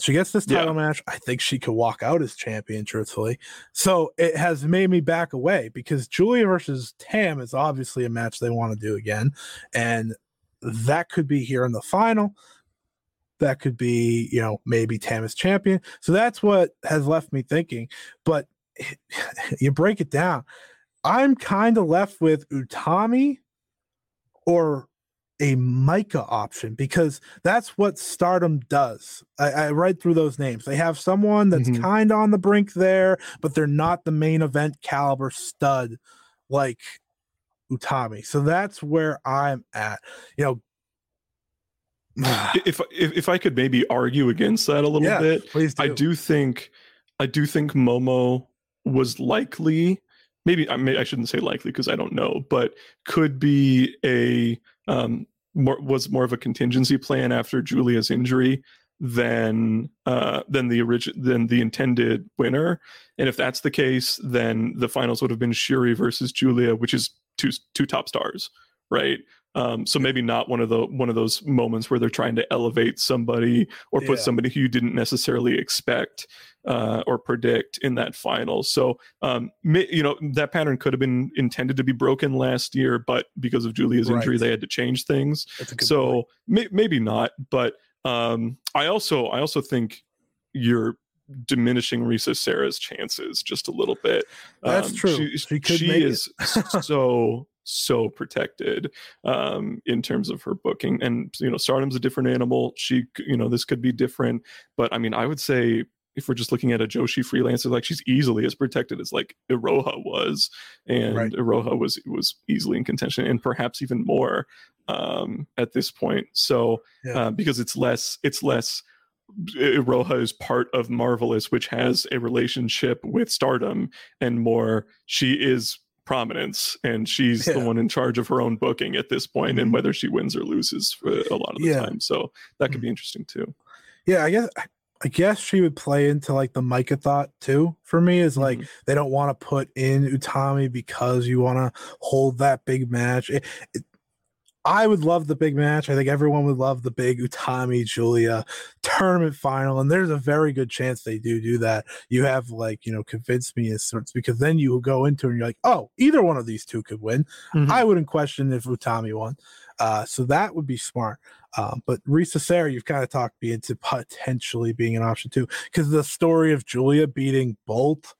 She gets this title yeah. match. I think she could walk out as champion, truthfully. So it has made me back away because Giulia versus Tam is obviously a match they want to do again. And that could be here in the final. That could be, you know, maybe Tam is champion. So that's what has left me thinking. But you break it down. I'm kind of left with Utami or a Maika option because that's what Stardom does. I, I read through those names. They have someone that's mm-hmm. kind of on the brink there, but they're not the main event caliber stud like Utami. So that's where I'm at. You know, if, if if I could maybe argue against that a little yeah, bit, please do. I do think I do think Momo was likely maybe I, may, I shouldn't say likely because I don't know, but could be a um, more, was more of a contingency plan after Giulia's injury than uh, than the origin than the intended winner. And if that's the case, then the finals would have been Syuri versus Giulia, which is two two top stars, right? Um, so maybe not one of the one of those moments where they're trying to elevate somebody or put yeah. somebody who you didn't necessarily expect uh, or predict in that final. So um, you know that pattern could have been intended to be broken last year, but because of Giulia's right. injury, they had to change things. So may, maybe not. But um, I also I also think you're diminishing Risa Sera's chances just a little bit. That's um, true. She, she, she is so so protected um, in terms of her booking. And you know, Stardom's a different animal. She, you know, this could be different. But I mean, I would say if we're just looking at a Joshi freelancer, like she's easily as protected as like Iroha was, and right. Iroha was was easily in contention, and perhaps even more um, at this point. So yeah. uh, because it's less, it's less. Iroha is part of Marvelous, which has a relationship with Stardom, and more she is prominence and she's yeah. the one in charge of her own booking at this point and mm-hmm. whether she wins or loses a lot of the yeah. time so that could mm-hmm. be interesting too yeah i guess i guess she would play into like the Maika thought too for me is like mm-hmm. they don't want to put in utami because you want to hold that big match it, it, I would love the big match. I think everyone would love the big Utami Giulia tournament final, and there's a very good chance they do do that. You have like you know convinced me as sorts because then you go into it and you're like, oh, either one of these two could win. Mm-hmm. I wouldn't question if Utami won, uh, so that would be smart. Um, but Risa Sera, you've kind of talked me into potentially being an option too, because the story of Giulia beating Bolt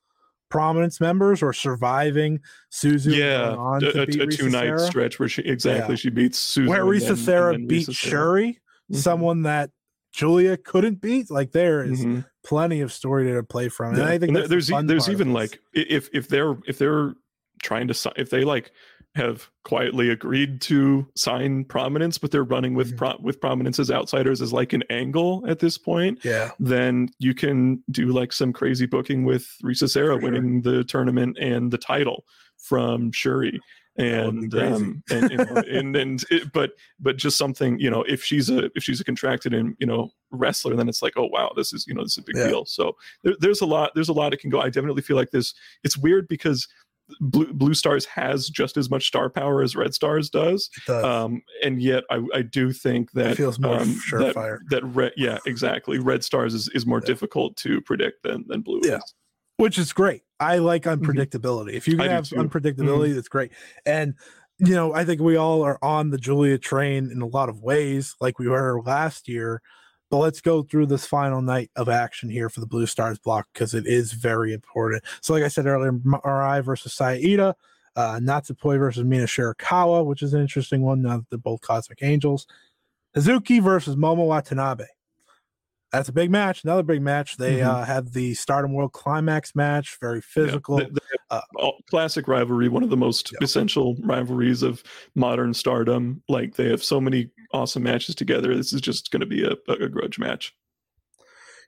prominence members or surviving Suzu. Yeah, on a, to a, a two night stretch where she exactly Yeah. she beats Suzu. where Risa Sera beat Risa. Syuri, Mhm. someone that Giulia couldn't beat. Like there is Mhm. plenty of story to play from, and Yeah. I think And the there's e- there's even like if if they're if they're trying to if they like have quietly agreed to sign prominence but they're running with Mhm. pro- with prominence as outsiders as like an angle at this point yeah, then you can do like some crazy booking with Risa Sera sure. winning the tournament and the title from Syuri. That would be And um, and, know, and and it, but but just something you know if she's a if she's a contracted and you know wrestler then it's like oh wow this is you know this is a big Yeah. deal so there, there's a lot there's a lot it can go I definitely feel like this it's weird because Blue, Blue Stars has just as much star power as Red Stars does it does. um, and yet I, I do think that feels more um, that, surefire. that red, yeah, exactly. Red stars is, is more Yeah. difficult to predict than than blue. Yeah. is. which is great. I like unpredictability. If you Mm-hmm. I can have too. Mm-hmm. unpredictability, that's great. And you know, I think we all are on the Giulia train in a lot of ways, like we were last year. But let's go through this final night of action here for the Blue Stars block because it is very important. So, like I said earlier, Mirai versus Saida, uh, Natsupoi versus Mina Shirakawa, which is an interesting one. Now that they're both Cosmic Angels. Hazuki versus Momo Watanabe. That's a big match. Another big match. They Mhm. uh, had the Stardom World Climax match, very Yeah. physical. The- uh, classic rivalry, one of the most Yeah. essential rivalries of modern stardom. Like they have so many awesome matches together. This is just going to be a, a, a grudge match.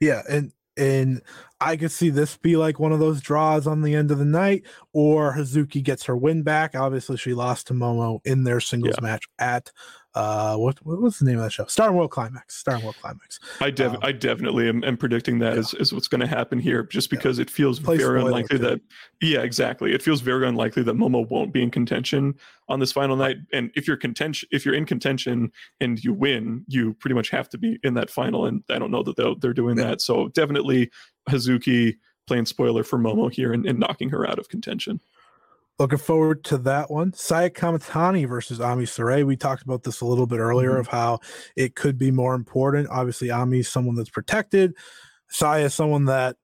Yeah, and and I could see this be like one of those draws on the end of the night, or Hazuki gets her win back. Obviously, she lost to Momo in their singles match at uh what what was the name of that show? Star World Climax. Star World Climax. I Um, I definitely am, am predicting that yeah. is, is what's going to happen here, just Yeah. because it feels Play very unlikely too. that. Yeah, exactly. It feels very unlikely that Momo won't be in contention on this final night. And if you're contention, if you're in contention and you win, you pretty much have to be in that final. And I don't know that they're, they're doing Yeah. that. So definitely Hazuki playing spoiler for Momo here and, and knocking her out of contention. Looking forward to that one. Saya Kamitani versus Ami Sourei. We talked about this a little bit earlier Mhm. of how it could be more important. Obviously, Ami's someone that's protected. Saya is someone that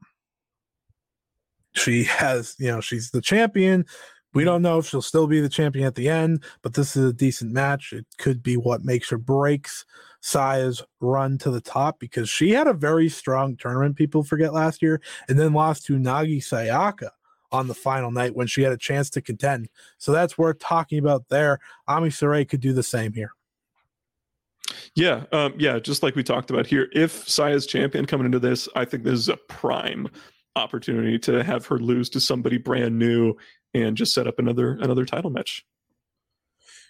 she has, you know, she's the champion. We don't know if she'll still be the champion at the end, but this is a decent match. It could be what makes or breaks Saya's run to the top because she had a very strong tournament, people forget last year, and then lost to Nagi Sayaka on the final night when she had a chance to contend. So that's worth talking about there. Ami Sourei could do the same here. Yeah, um, yeah, just like we talked about here. If Saya's champion coming into this, I think this is a prime opportunity to have her lose to somebody brand new and just set up another another title match.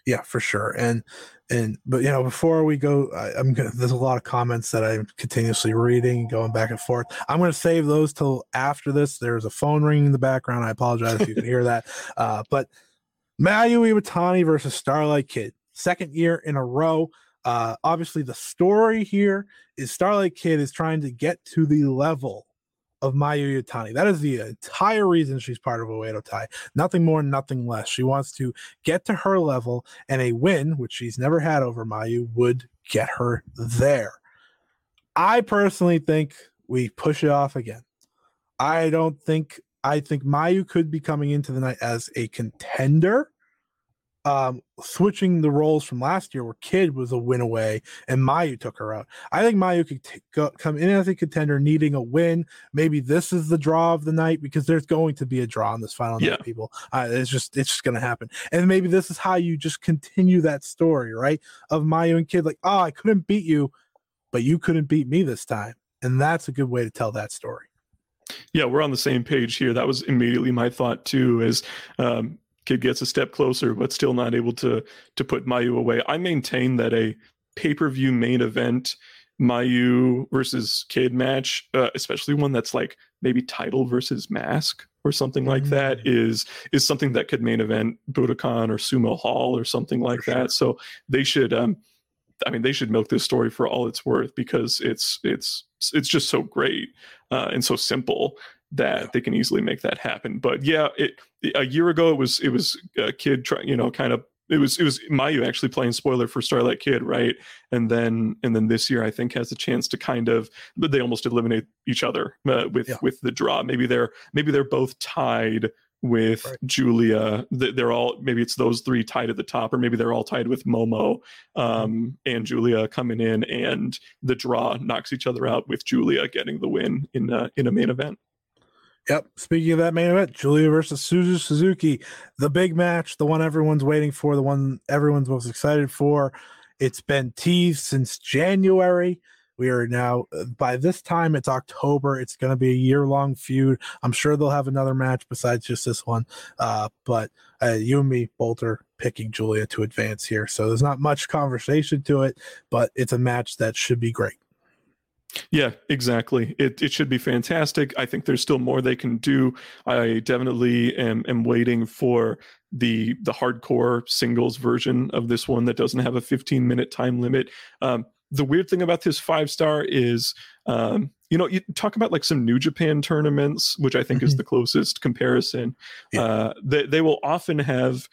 Yeah, for sure. And and but you know, before we go, I, I'm gonna. There's a lot of comments that I'm continuously reading, going back and forth. I'm gonna save those till after this. There's a phone ringing in the background. I apologize if you can hear that. Uh, but Mayu Iwatani versus Starlight Kid, second year in a row. Uh, obviously, the story here is Starlight Kid is trying to get to the level of Mayu Iwatani. That is the entire reason she's part of Oedo Tai. Nothing more, nothing less. She wants to get to her level, and a win, which she's never had over Mayu, would get her there. I personally think we push it off again. I don't think I think Mayu could be coming into the night as a contender. Um, switching the roles from last year, where Kid was a win away and Mayu took her out. I think Mayu could t- go, come in as a contender, needing a win. Maybe this is the draw of the night because there's going to be a draw in this final Yeah. night. People, uh, it's just it's just going to happen. And maybe this is how you just continue that story, right? Of Mayu and Kid, like, oh, I couldn't beat you, but you couldn't beat me this time, and that's a good way to tell that story. Yeah, we're on the same page here. That was immediately my thought too. Is um, kid gets a step closer, but still not able to to put Mayu away. I maintain that a pay per view main event Mayu versus Kid match, uh, especially one that's like maybe title versus mask or something like that, Mm. is is something that could main event Budokan or Sumo Hall or something like For that. So they should. Um, I mean, they should milk this story for all it's worth because it's it's it's just so great uh, and so simple that Yeah. they can easily make that happen. But yeah, it a year ago it was it was a kid try, you know kind of it was it was Mayu actually playing spoiler for Starlight Kid, right? And then and then this year I think has a chance to kind of but they almost eliminate each other uh, with yeah. with the draw. Maybe they're maybe they're both tied with right. Giulia. They're all maybe it's those three tied at the top, or maybe they're all tied with Momo um, mm-hmm. and Giulia coming in, and the draw knocks each other out with Giulia getting the win in a, in a main event. Yep. Speaking of that main event, Giulia versus Suzu Suzuki, the big match, the one everyone's waiting for, the one everyone's most excited for. It's been teased since January. We are now, by this time, it's October. It's going to be a year long feud. I'm sure they'll have another match besides just this one. Uh, but uh, you and me Bolter, picking Giulia to advance here. So there's not much conversation to it, but it's a match that should be great. Yeah, exactly. It it should be fantastic. I think there's still more they can do. I definitely am am waiting for the the hardcore singles version of this one that doesn't have a 15 minute time limit. Um, the weird thing about this five star is um, you know you talk about like some new japan tournaments which i think mm-hmm. is the closest comparison yeah. uh, they, they will often have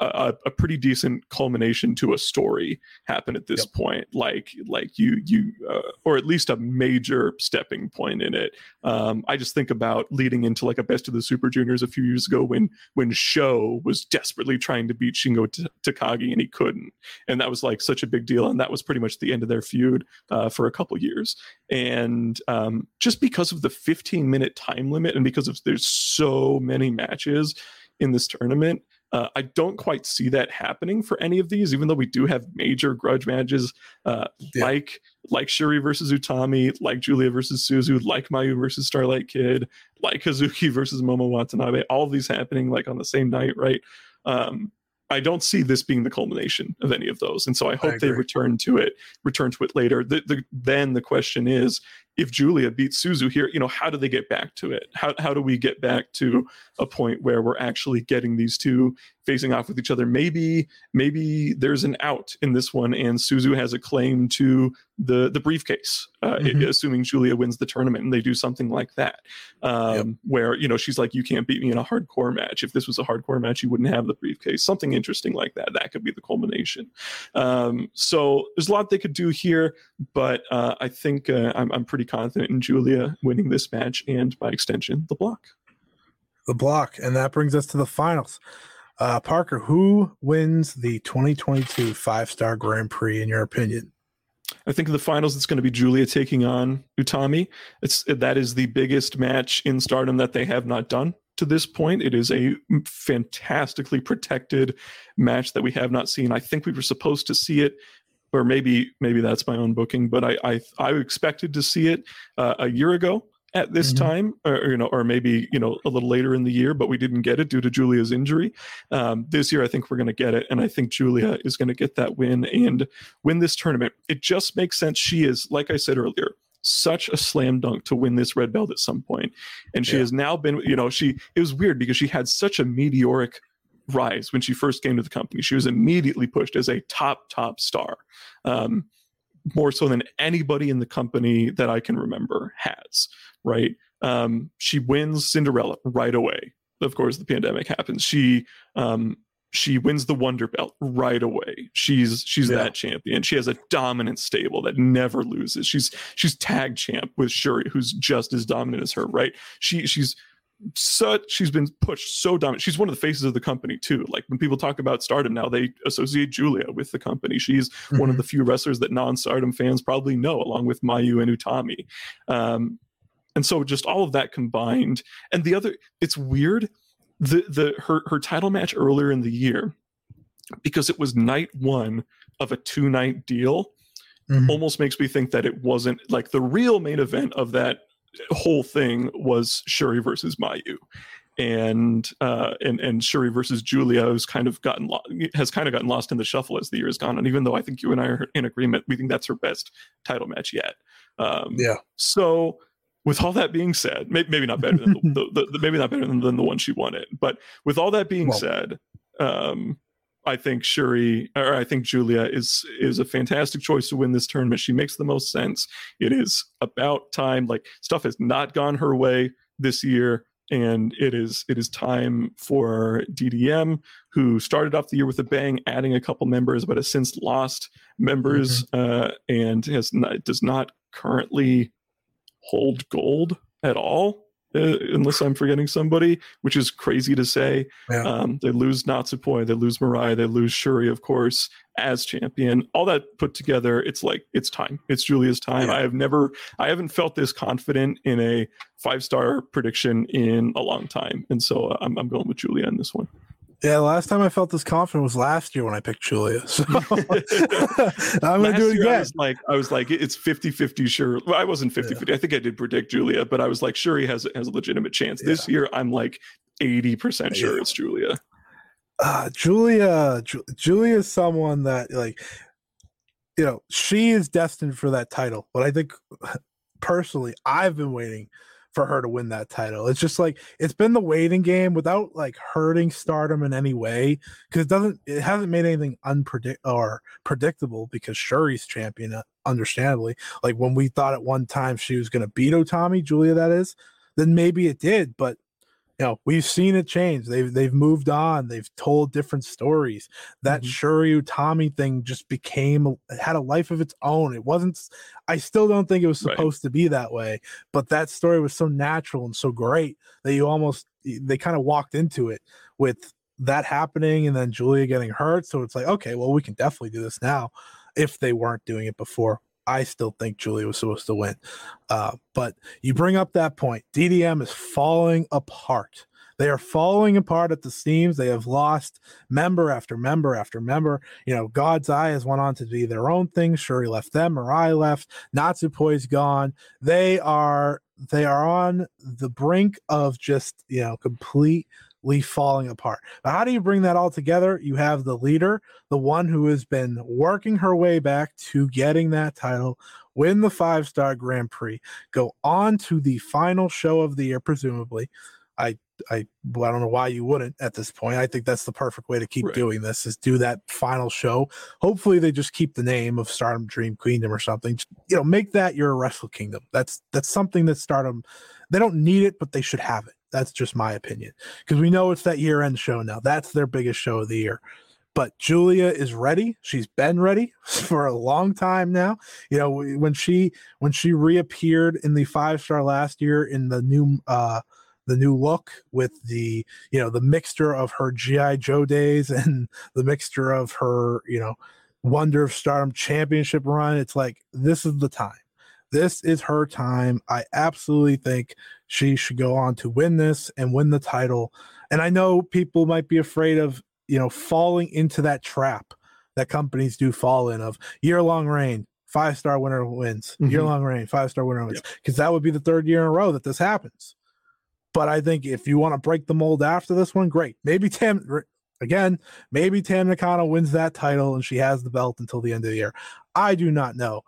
a, a, pretty decent culmination to a story happen at this yep. point like like you you uh, or at least a major stepping point in it. Um, i just think about leading into like a best of the super juniors a few years ago when when SHO was desperately trying to beat shingo T- takagi and he couldn't. And that was like such a big deal and that was pretty much the end of their feud uh, for a couple years. And um, just because of the 15 minute time limit and because of there's so many matches in this tournament uh, I don't quite see that happening for any of these, even though we do have major grudge matches uh, yeah. like like Syuri versus Utami, like Julia versus Suzu, like Mayu versus Starlight Kid, like Hazuki versus Momo Watanabe. All of these happening like on the same night, right? Um, I don't see this being the culmination of any of those, and so I hope I they return to it. Return to it later. The, the, then the question is, if Giulia beats Suzu here, you know, how do they get back to it? How how do we get back to a point where we're actually getting these two facing off with each other? Maybe maybe there's an out in this one, and Suzu has a claim to the the briefcase, uh, mm-hmm. assuming Giulia wins the tournament, and they do something like that, um, yep. where you know she's like, "You can't beat me in a hardcore match. If this was a hardcore match, you wouldn't have the briefcase." Something interesting like that. That could be the culmination. Um, so there's a lot they could do here, but uh, I think uh, I'm, I'm pretty confident in Giulia winning this match and by extension the block. The block, and that brings us to the finals. Uh, Parker, who wins the 2022 five star Grand Prix in your opinion? I think in the finals it's going to be Giulia taking on Utami. It's that is the biggest match in Stardom that they have not done to this point. It is a fantastically protected match that we have not seen. I think we were supposed to see it, or maybe maybe that's my own booking, but I I, I expected to see it uh, a year ago at this mm-hmm. time, or you know, or maybe you know a little later in the year, but we didn't get it due to Giulia's injury. Um, this year, I think we're going to get it, and I think Giulia is going to get that win and win this tournament. It just makes sense. She is, like I said earlier, such a slam dunk to win this red belt at some point, and she yeah. has now been. You know, she it was weird because she had such a meteoric rise when she first came to the company. She was immediately pushed as a top top star. Um, more so than anybody in the company that I can remember has right? Um, she wins Cinderella right away. Of course, the pandemic happens. She um, she wins the Wonder Belt right away. She's she's yeah. that champion. She has a dominant stable that never loses. She's she's tag champ with Syuri, who's just as dominant as her. Right? She she's such she's been pushed so dominant. She's one of the faces of the company too. Like when people talk about Stardom now, they associate Giulia with the company. She's mm-hmm. one of mm-hmm. the few wrestlers that non-Stardom fans probably know, along with Mayu and Utami. Um, and so just all of that combined and the other it's weird the the her her title match earlier in the year because it was night one of a two night deal mm-hmm. almost makes me think that it wasn't like the real main event of that whole thing was Syuri versus Mayu and uh, and and Syuri versus Giulia has kind of gotten lo- has kind of gotten lost in the shuffle as the year has gone. And even though I think you and I are in agreement, we think that's her best title match yet. Um, yeah. So with all that being said, maybe not better than the, the, the, maybe not better than, than, the one she won it, but with all that being well, said, um, I think Syuri or I think Giulia is is a fantastic choice to win this tournament. She makes the most sense. It is about time. Like stuff has not gone her way this year, and it is it is time for DDM, who started off the year with a bang, adding a couple members, but has since lost members mm-hmm. uh, and has not, does not currently hold gold at all. Uh, unless I'm forgetting somebody, which is crazy to say. Yeah. Um, they lose Natsupoi, they lose Mirai, they lose Syuri, of course, as champion. All that put together, it's like it's time. It's Giulia's time. Yeah. I have never, I haven't felt this confident in a five star prediction in a long time, and so uh, I'm, I'm going with Giulia in this one. Yeah, last time I felt this confident was last year when I picked Giulia. So I'm gonna do it again. I was like, I was like, it's 50-50 sure. Well, I wasn't 50-50. I think I did predict Giulia, but I was like, sure he has has a legitimate chance. Yeah. This year I'm like 80% sure yeah. it's Giulia. Uh, Giulia Giulia is someone that like you know, she is destined for that title. But I think personally, I've been waiting for her to win that title. It's just like it's been the waiting game without like hurting stardom in any way because it doesn't it hasn't made anything unpredict or predictable because Syuri's champion uh, understandably like when we thought at one time she was going to beat Utami Giulia, that is then maybe it did but you know we've seen it change. They've they've moved on. They've told different stories. That mm-hmm. Syuri Utami thing just became had a life of its own. It wasn't i still don't think it was supposed right. to be that way but that story was so natural and so great that you almost they kind of walked into it with that happening and then Giulia getting hurt. So it's like okay well we can definitely do this now if they weren't doing it before I still think Giulia was supposed to win. Uh, but you bring up that point. DDM is falling apart. They are falling apart at the seams. They have lost member after member after member. You know, God's Eye has went on to be their own thing. Syuri left them. Mirai left. Natsupoi's gone. They are they are on the brink of just you know complete falling apart. But how do you bring that all together? You have the leader, the one who has been working her way back to getting that title, win the five star Grand Prix, go on to the final show of the year, presumably. I I well, I don't know why you wouldn't at this point. I think that's the perfect way to keep right. doing this is do that final show. Hopefully they just keep the name of Stardom Dream Queendom or something. Just, you know, make that your Wrestle Kingdom. That's that's something that Stardom they don't need it, but they should have it. That's just my opinion because we know it's that year end show now. That's their biggest show of the year. But Giulia is ready. She's been ready for a long time now. You know, when she when she reappeared in the five star last year in the new uh the new look with the you know the mixture of her GI Joe days and the mixture of her you know Wonder of Stardom championship run. It's like this is the time. This is her time. I absolutely think she should go on to win this and win the title. And I know people might be afraid of, you know, falling into that trap that companies do fall in of year long reign, five star winner wins, mm-hmm. year long reign, five star winner wins, because that would be the third year in a row that this happens. But I think if you want to break the mold after this one, great. Maybe Tam, again, maybe Tam Nakano wins that title and she has the belt until the end of the year. I do not know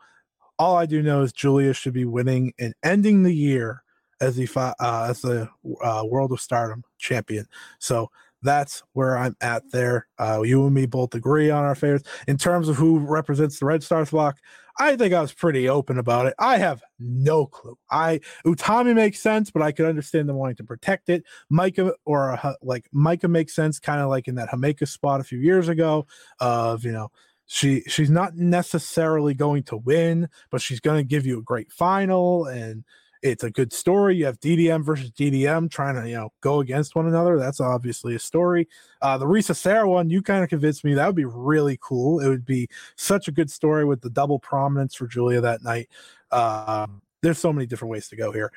all I do know is Giulia should be winning and ending the year as the uh, as the uh, World of Stardom champion. So that's where I'm at there. Uh, you and me both agree on our favorites in terms of who represents the Red Stars block. I think I was pretty open about it. I have no clue. I Utami makes sense, but I could understand them wanting to protect it. Maika or a, like Maika makes sense, kind of like in that Himeka spot a few years ago. Of you know she she's not necessarily going to win, but she's going to give you a great final and it's a good story. You have DDM versus DDM trying to, you know, go against one another. That's obviously a story. Uh, the Risa Sera one, you kind of convinced me that would be really cool. It would be such a good story with the double prominence for Giulia that night. Uh, there's so many different ways to go here.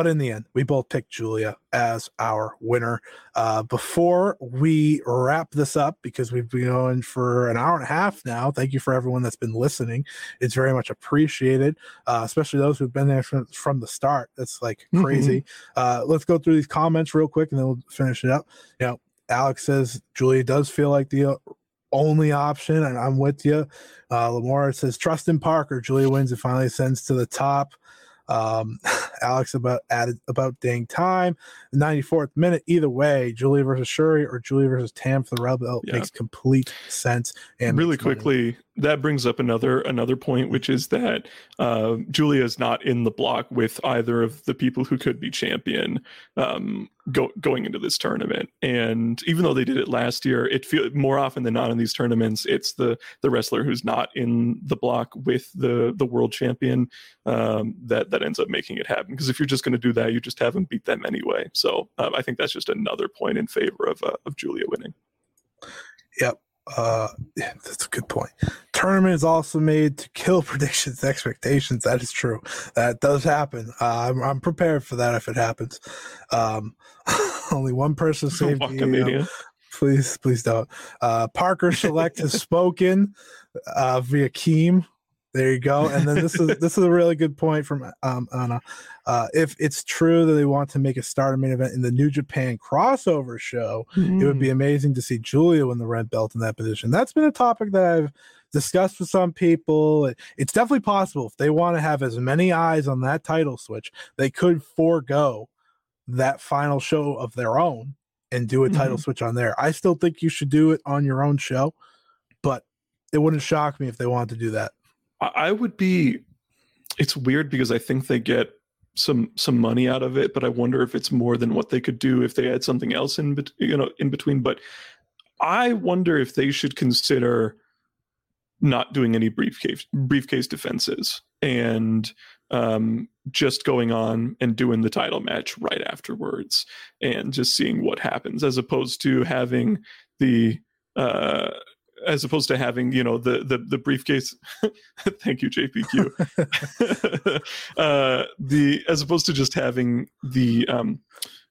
But in the end, we both picked Giulia as our winner. Uh, before we wrap this up, because we've been going for an hour and a half now, thank you for everyone that's been listening. It's very much appreciated, uh, especially those who've been there from, from the start. That's like mm-hmm. crazy. Mm-hmm. Uh, let's go through these comments real quick and then we'll finish it up. You know, Alex says Giulia does feel like the uh, only option, and I'm with you. Uh, Lamar says trust in Parker. Giulia wins and finally ascends to the top. Um, Alex about added about dang time. The 94th minute. Either way, Giulia versus Syuri or Giulia versus Tam for the Rebel yeah. makes complete sense. And really quickly, money. that brings up another another point, which is that uh, Giulia is not in the block with either of the people who could be champion. Um, go, going into this tournament. And even though they did it last year, it feel more often than not in these tournaments, it's the the wrestler who's not in the block with the the world champion um, that that ends up making it happen. Because if you're just going to do that, you just haven't beat them anyway. So um, I think that's just another point in favor of uh, of Giulia winning. Yep. Uh, yeah, that's a good point. Tournament is also made to kill predictions, expectations. That is true. That does happen. Uh, I'm, I'm prepared for that if it happens. Um, only one person saved me. Um, please, please don't. Uh, Parker Select has spoken uh, via Keem. There you go. And then this is this is a really good point from um, Anna. Uh, if it's true that they want to make a starter main event in the New Japan crossover show, mm. it would be mm. amazing to see Giulia win the red belt in that position. That's been a topic that I've discussed with some people. It's definitely possible if they want to have as many eyes on that title switch, they could forego that final show of their own and do a title mm-hmm. switch on there. I still think you should do it on your own show, but it wouldn't shock me if they wanted to do that. I would be. It's weird because I think they get some some money out of it, but I wonder if it's more than what they could do if they had something else in you know in between. But I wonder if they should consider not doing any briefcase briefcase defenses and um, just going on and doing the title match right afterwards and just seeing what happens as opposed to having the uh, as opposed to having you know the the, the briefcase. Thank you jpq uh the as opposed to just having the um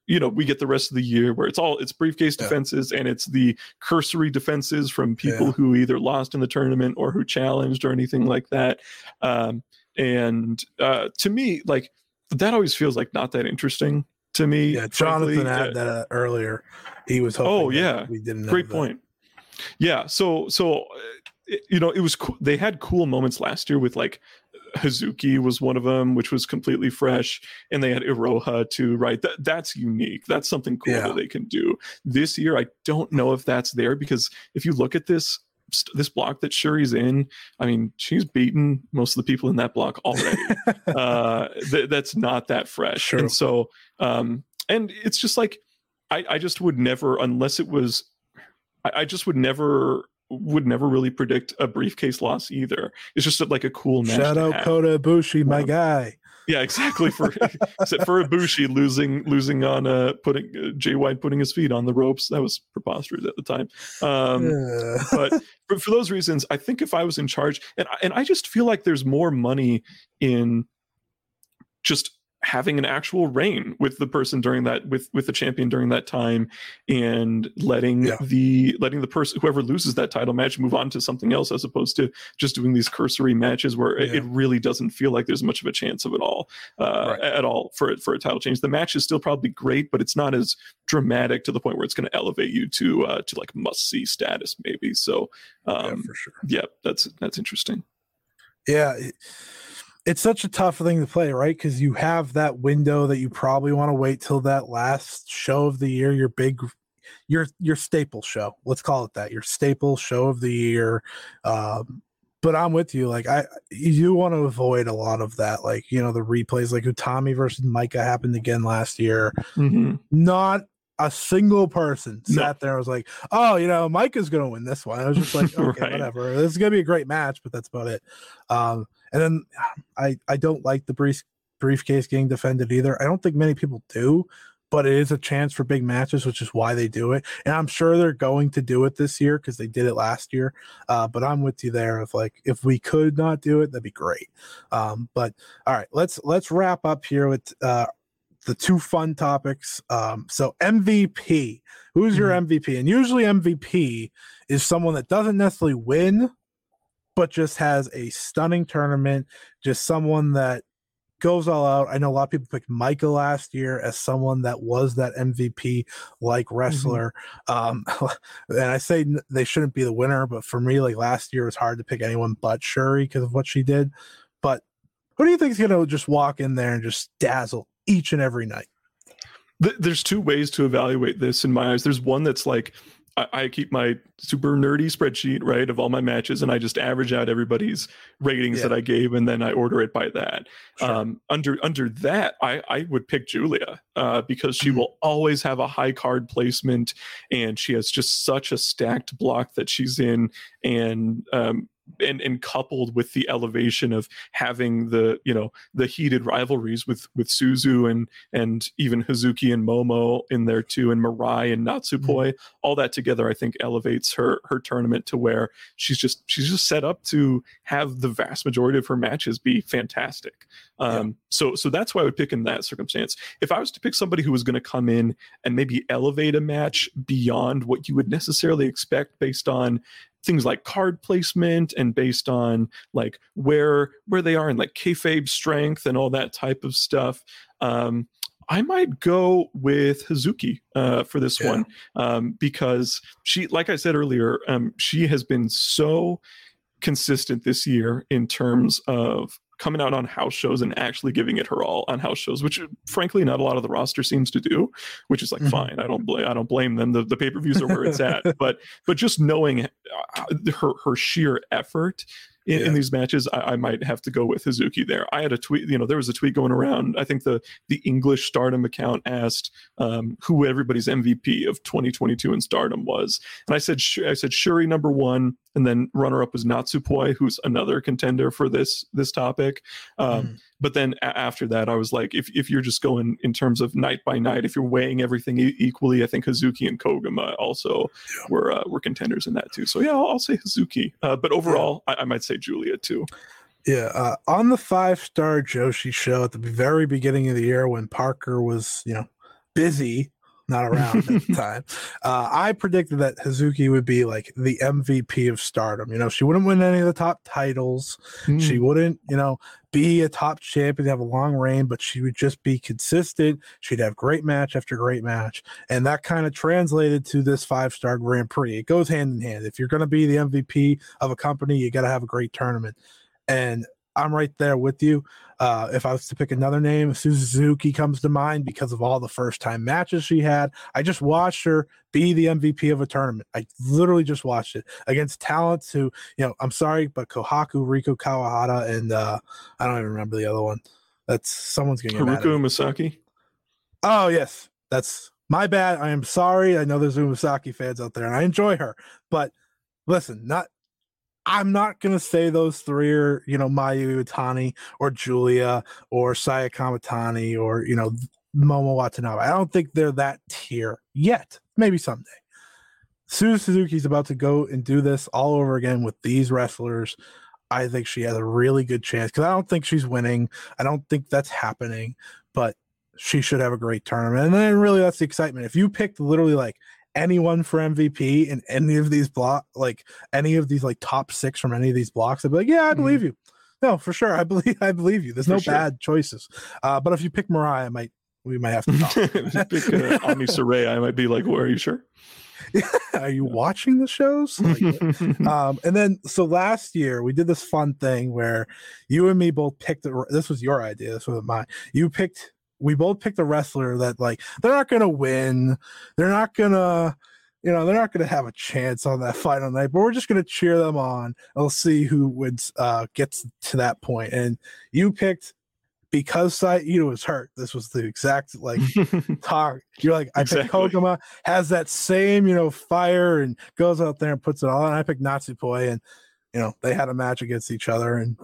you know we get the rest of the year where it's all it's briefcase yeah. defenses and it's the cursory defenses from people yeah. who either lost in the tournament or who challenged or anything like that. Um and uh to me like that always feels like not that interesting to me yeah jonathan had that uh, earlier. He was hoping oh yeah. we didn't great point yeah. So so uh, you know it was cool. They had cool moments last year with like Hazuki was one of them, which was completely fresh, and they had Iroha too. Right. That that's unique. That's something cool yeah. that they can do this year. I don't know if that's there because if you look at this this block that Syuri's in, I mean, she's beaten most of the people in that block already. uh, th- that's not that fresh, sure. and so um, and it's just like I, I just would never, unless it was I, I just would never would never really predict a briefcase loss either. It's just like a cool match. Shout out Kota Ibushi, my um, guy. Yeah, exactly. For except for Ibushi losing losing on uh putting uh, Jay White putting his feet on the ropes. That was preposterous at the time. Um, yeah. but for, for those reasons, I think if I was in charge, and and I just feel like there's more money in just having an actual reign with the person during that with with the champion during that time and letting yeah. the letting the person whoever loses that title match move on to something else as opposed to just doing these cursory matches where yeah. it, really doesn't feel like there's much of a chance of it all uh, right. at all for for a title change the match is still probably great but it's not as dramatic to the point where it's going to elevate you to uh, to like must see status maybe so um, yeah, for sure yeah that's that's interesting yeah it's such a tough thing to play, right? Because you have that window that you probably want to wait till that last show of the year, your big, your your staple show. Let's call it that. Your staple show of the year. Um, but I'm with you. Like I, you want to avoid a lot of that. Like you know the replays, like Utami versus Maika happened again last year. Mm-hmm. Not a single person sat no. there and was like, "Oh, you know, Maika's going to win this one." I was just like, "Okay, right. whatever. This is going to be a great match," but that's about it. Um, and then I I don't like the brief briefcase getting defended either. I don't think many people do, but it is a chance for big matches, which is why they do it. And I'm sure they're going to do it this year because they did it last year. Uh, but I'm with you there. If like if we could not do it, that'd be great. Um, but all right, let's let's wrap up here with uh, the two fun topics. Um, so MVP, who's your mm-hmm. MVP? And usually MVP is someone that doesn't necessarily win, but just has a stunning tournament, just someone that goes all out. I know a lot of people picked Maika last year as someone that was that MVP like mm-hmm. wrestler. Mm-hmm. Um, and I say they shouldn't be the winner, but for me, like last year, it was hard to pick anyone but Syuri because of what she did. But who do you think is going to just walk in there and just dazzle each and every night? There's two ways to evaluate this in my eyes. There's one that's like I, I, keep my super nerdy spreadsheet right of all my matches, and I just average out everybody's ratings yeah. that I gave, and then I order it by that. Sure. Um, under under that, I I would pick Giulia uh, because she mm-hmm. will always have a high card placement, and she has just such a stacked block that she's in, and um, and and coupled with the elevation of having the you know the heated rivalries with with Suzu and and even Hazuki and Momo in there too and Mirai and Natsupoi mm-hmm. all that together I think elevates her her tournament to where she's just she's just set up to have the vast majority of her matches be fantastic um, yeah. so so that's why I would pick in that circumstance if I was to pick somebody who was going to come in and maybe elevate a match beyond what you would necessarily expect based on things like card placement and based on like where where they are in like kayfabe strength and all that type of stuff. Um, I might go with Hazuki uh, for this yeah. one um, because she, like I said earlier, um, she has been so consistent this year in terms of coming out on house shows and actually giving it her all on house shows, which frankly not a lot of the roster seems to do, which is like mm-hmm. fine. I don't blame I don't blame them. The the pay per views are where it's at, but but just knowing uh, her her sheer effort in, yeah. in these matches, I, I, might have to go with Hazuki there. I had a tweet, you know, there was a tweet going around. I think the the English Stardom account asked um, who everybody's MVP of 2022 in Stardom was, and I said I said Syuri number one, and then runner up was Natsupoi, who's another contender for this this topic. Um, mm but then a- after that, I was like, if if you're just going in terms of night by night, if you're weighing everything e- equally, I think Hazuki and Koguma also yeah. were uh, were contenders in that too. So yeah, I'll, I'll say Hazuki, uh, but overall, yeah. I, I, might say Giulia too. Yeah, uh, on the five star Joshi show at the very beginning of the year when Parker was, you know, busy not around at the time. Uh, I predicted that Hazuki would be like the MVP of stardom. You know, she wouldn't win any of the top titles. Mm. She hmm. wouldn't, you know, be a top champion, have a long reign, but she would just be consistent. She'd have great match after great match. And that kind of translated to this five star Grand Prix. It goes hand in hand. If you're going to be the MVP of a company, you got to have a great tournament. And I'm right there with you. Uh, if I was to pick another name, Suzuki comes to mind because of all the first time matches she had. I just watched her be the MVP of a tournament. I literally just watched it against talents who, you know, I'm sorry, but Kohaku, Riko Kawahata, and uh, I don't even remember the other one. That's someone's getting Haruka Umesaki. Oh yes, that's my bad. I am sorry. I know there's Umesaki fans out there, and I enjoy her, but listen, not I'm not gonna say those three are, you know, Mayu Iwatani or Giulia or Saya Kamitani or you know Momo Watanabe. I don't think they're that tier yet. Maybe someday. Suzu Suzuki's about to go and do this all over again with these wrestlers. I think she has a really good chance because I don't think she's winning. I don't think that's happening, but she should have a great tournament. And then really that's the excitement. If you picked literally like anyone for MVP in any of these block, like any of these like top six from any of these blocks, I'd be like, yeah, I believe mm. you. No, for sure, I believe I believe you. There's for no sure. bad choices. Uh, but if you pick Mariah, I might we might have to talk. if you pick uh, Ami Sourei, I might be like, well, are you sure? are you watching the shows? Like, um, and then so last year we did this fun thing where you and me both picked. This was your idea. This wasn't mine. You picked we both picked a wrestler that like they're not gonna win, they're not gonna, you know, they're not gonna have a chance on that final night, but we're just gonna cheer them on. And we'll see who wins, uh, gets to that point. And you picked because Saito was hurt. This was the exact like talk. You're like, I exactly. picked Koguma has that same, you know, fire and goes out there and puts it all. And I picked Natsupoi, and you know, they had a match against each other, and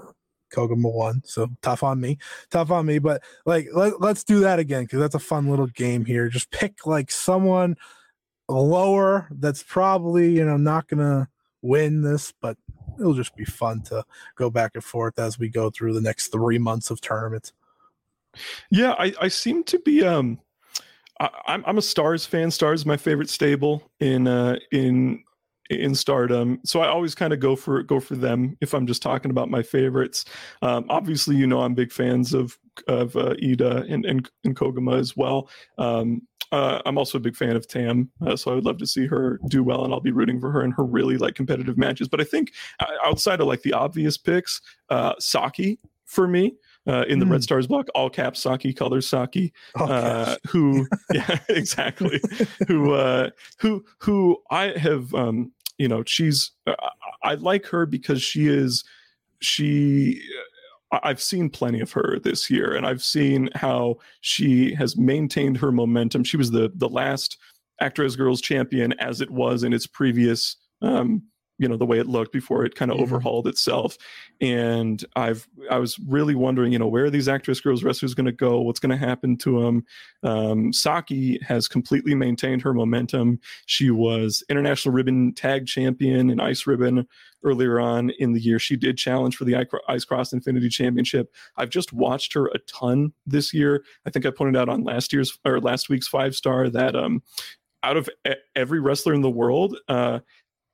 Koguma won. So tough on me, tough on me. But like, let, let's do that again because that's a fun little game here. Just pick like someone lower that's probably you know not gonna win this, but it'll just be fun to go back and forth as we go through the next three months of tournaments. Yeah, I, I seem to be um I, I'm I'm a Stars fan. Stars is my favorite stable in uh in in stardom. So i always kind of go for go for them if i'm just talking about my favorites. Um, obviously you know i'm big fans of of uh, Iida and, and, and koguma as well. Um, uh, i'm also a big fan of tam uh, so i would love to see her do well and i'll be rooting for her in her really like competitive matches. But i think uh, outside of like the obvious picks uh, saki for me uh, in the mm. Red Stars block, all caps Saki, colors Saki, uh, who, yeah, exactly, who, uh, who, who I have, um, you know, she's, uh, I like her because she is, she, I've seen plenty of her this year, and I've seen how she has maintained her momentum. She was the the last Actwres girl'Z champion as it was in its previous um, you know the way it looked before it kind of mm-hmm. overhauled itself. And i've i was really wondering you know where are these Actwres girl'Z wrestlers going to go? What's going to happen to them um, saki has completely maintained her momentum. She was international ribbon tag champion in ice ribbon earlier on in the year. She did challenge for the ice cross infinity championship. I've just watched her a ton this year. I think i pointed out on last year's or last week's five star that um out of every wrestler in the world, uh,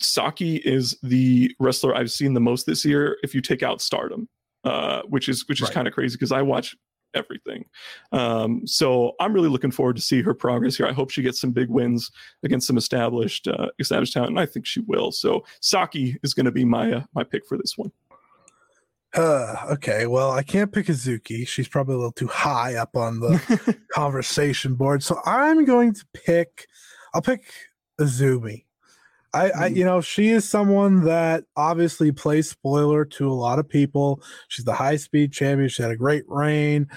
Saki is the wrestler I've seen the most this year. If you take out Stardom, uh, which is which is right. kind of crazy because I watch everything. Um, so I'm really looking forward to see her progress here. I hope she gets some big wins against some established uh, established talent, and I think she will. So Saki is going to be my uh, my pick for this one. Uh, okay, well, I can't pick Hazuki. She's probably a little too high up on the conversation board. So I'm going to pick. I'll pick Azumi. I, I, mm. you know, she is someone that obviously plays spoiler to a lot of people. She's the high speed champion. She had a great reign.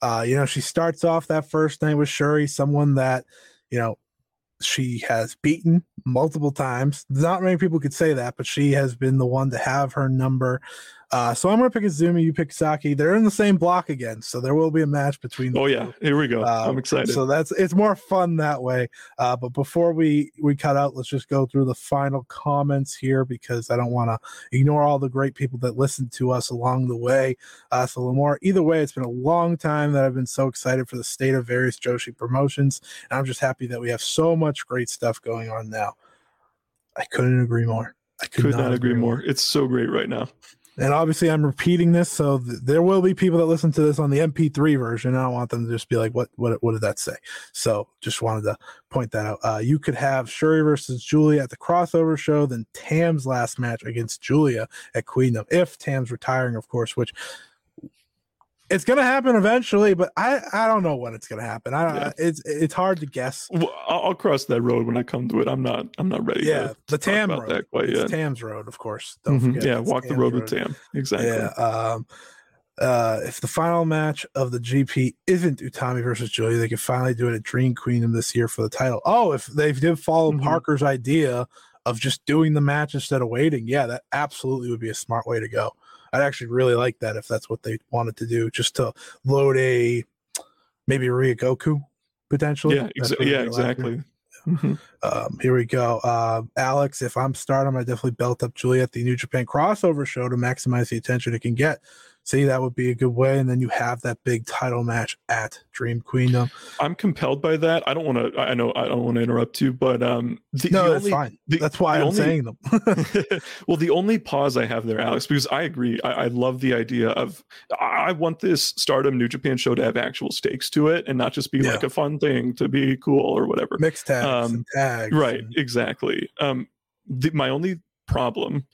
Uh, you know, she starts off that first night with Syuri, someone that, you know, she has beaten multiple times. Not many people could say that, but she has been the one to have her number. Uh, so I'm going to pick Azumi. You pick Saki. They're in the same block again, so there will be a match between. Oh yeah, here we go. Uh, I'm excited. So that's it's more fun that way. Uh, but before we we cut out, let's just go through the final comments here because I don't want to ignore all the great people that listened to us along the way. Uh, so Lamar, either way, it's been a long time that I've been so excited for the state of various Joshi promotions, and I'm just happy that we have so much great stuff going on now. I couldn't agree more. I could, could not, not, agree more. more. It's so great right now and obviously I'm repeating this, so th- there will be people that listen to this on the MP3 version. I don't want them to just be like, "What? What? What did that say?" So just wanted to point that out. Uh, you could have Syuri versus Giulia at the crossover show, then Tam's last match against Giulia at Queendom, if Tam's retiring, of course, which it's gonna happen eventually, but I I don't know when it's gonna happen. I yeah. it's it's hard to guess. Well, I'll cross that road when I come to it. I'm not I'm not ready. Yeah, the Tam road. That quite it's yet. Tam's road, of course. Don't mm-hmm. forget. Yeah, walk Tam's the road, road, with Tam. Exactly. Yeah. Um, uh, if the final match of the GP isn't Utami versus Giulia, they can finally do it at Dream Queendom this year for the title. Oh, if they did follow mm-hmm. Parker's idea of just doing the match instead of waiting, yeah, that absolutely would be a smart way to go. I'd actually really like that if that's what they wanted to do, just to load a maybe Ryogoku potentially. Yeah, ex- yeah, exactly. Mm-hmm. Um, here we go. Uh, Alex, if I'm stardom, I definitely belt up Juliet the New Japan crossover show to maximize the attention it can get see that would be a good way and then you have that big title match at dream queendom i'm compelled by that. I don't want to i know i don't want to interrupt you but um the, no the that's only, fine. the, that's why i'm only, saying them. Well the only pause i have there alex because i agree I, I, love the idea of i want this stardom new japan show to have actual stakes to it and not just be yeah. like a fun thing to be cool or whatever. Mixed tags um, tags right and... exactly. Um the, my only problem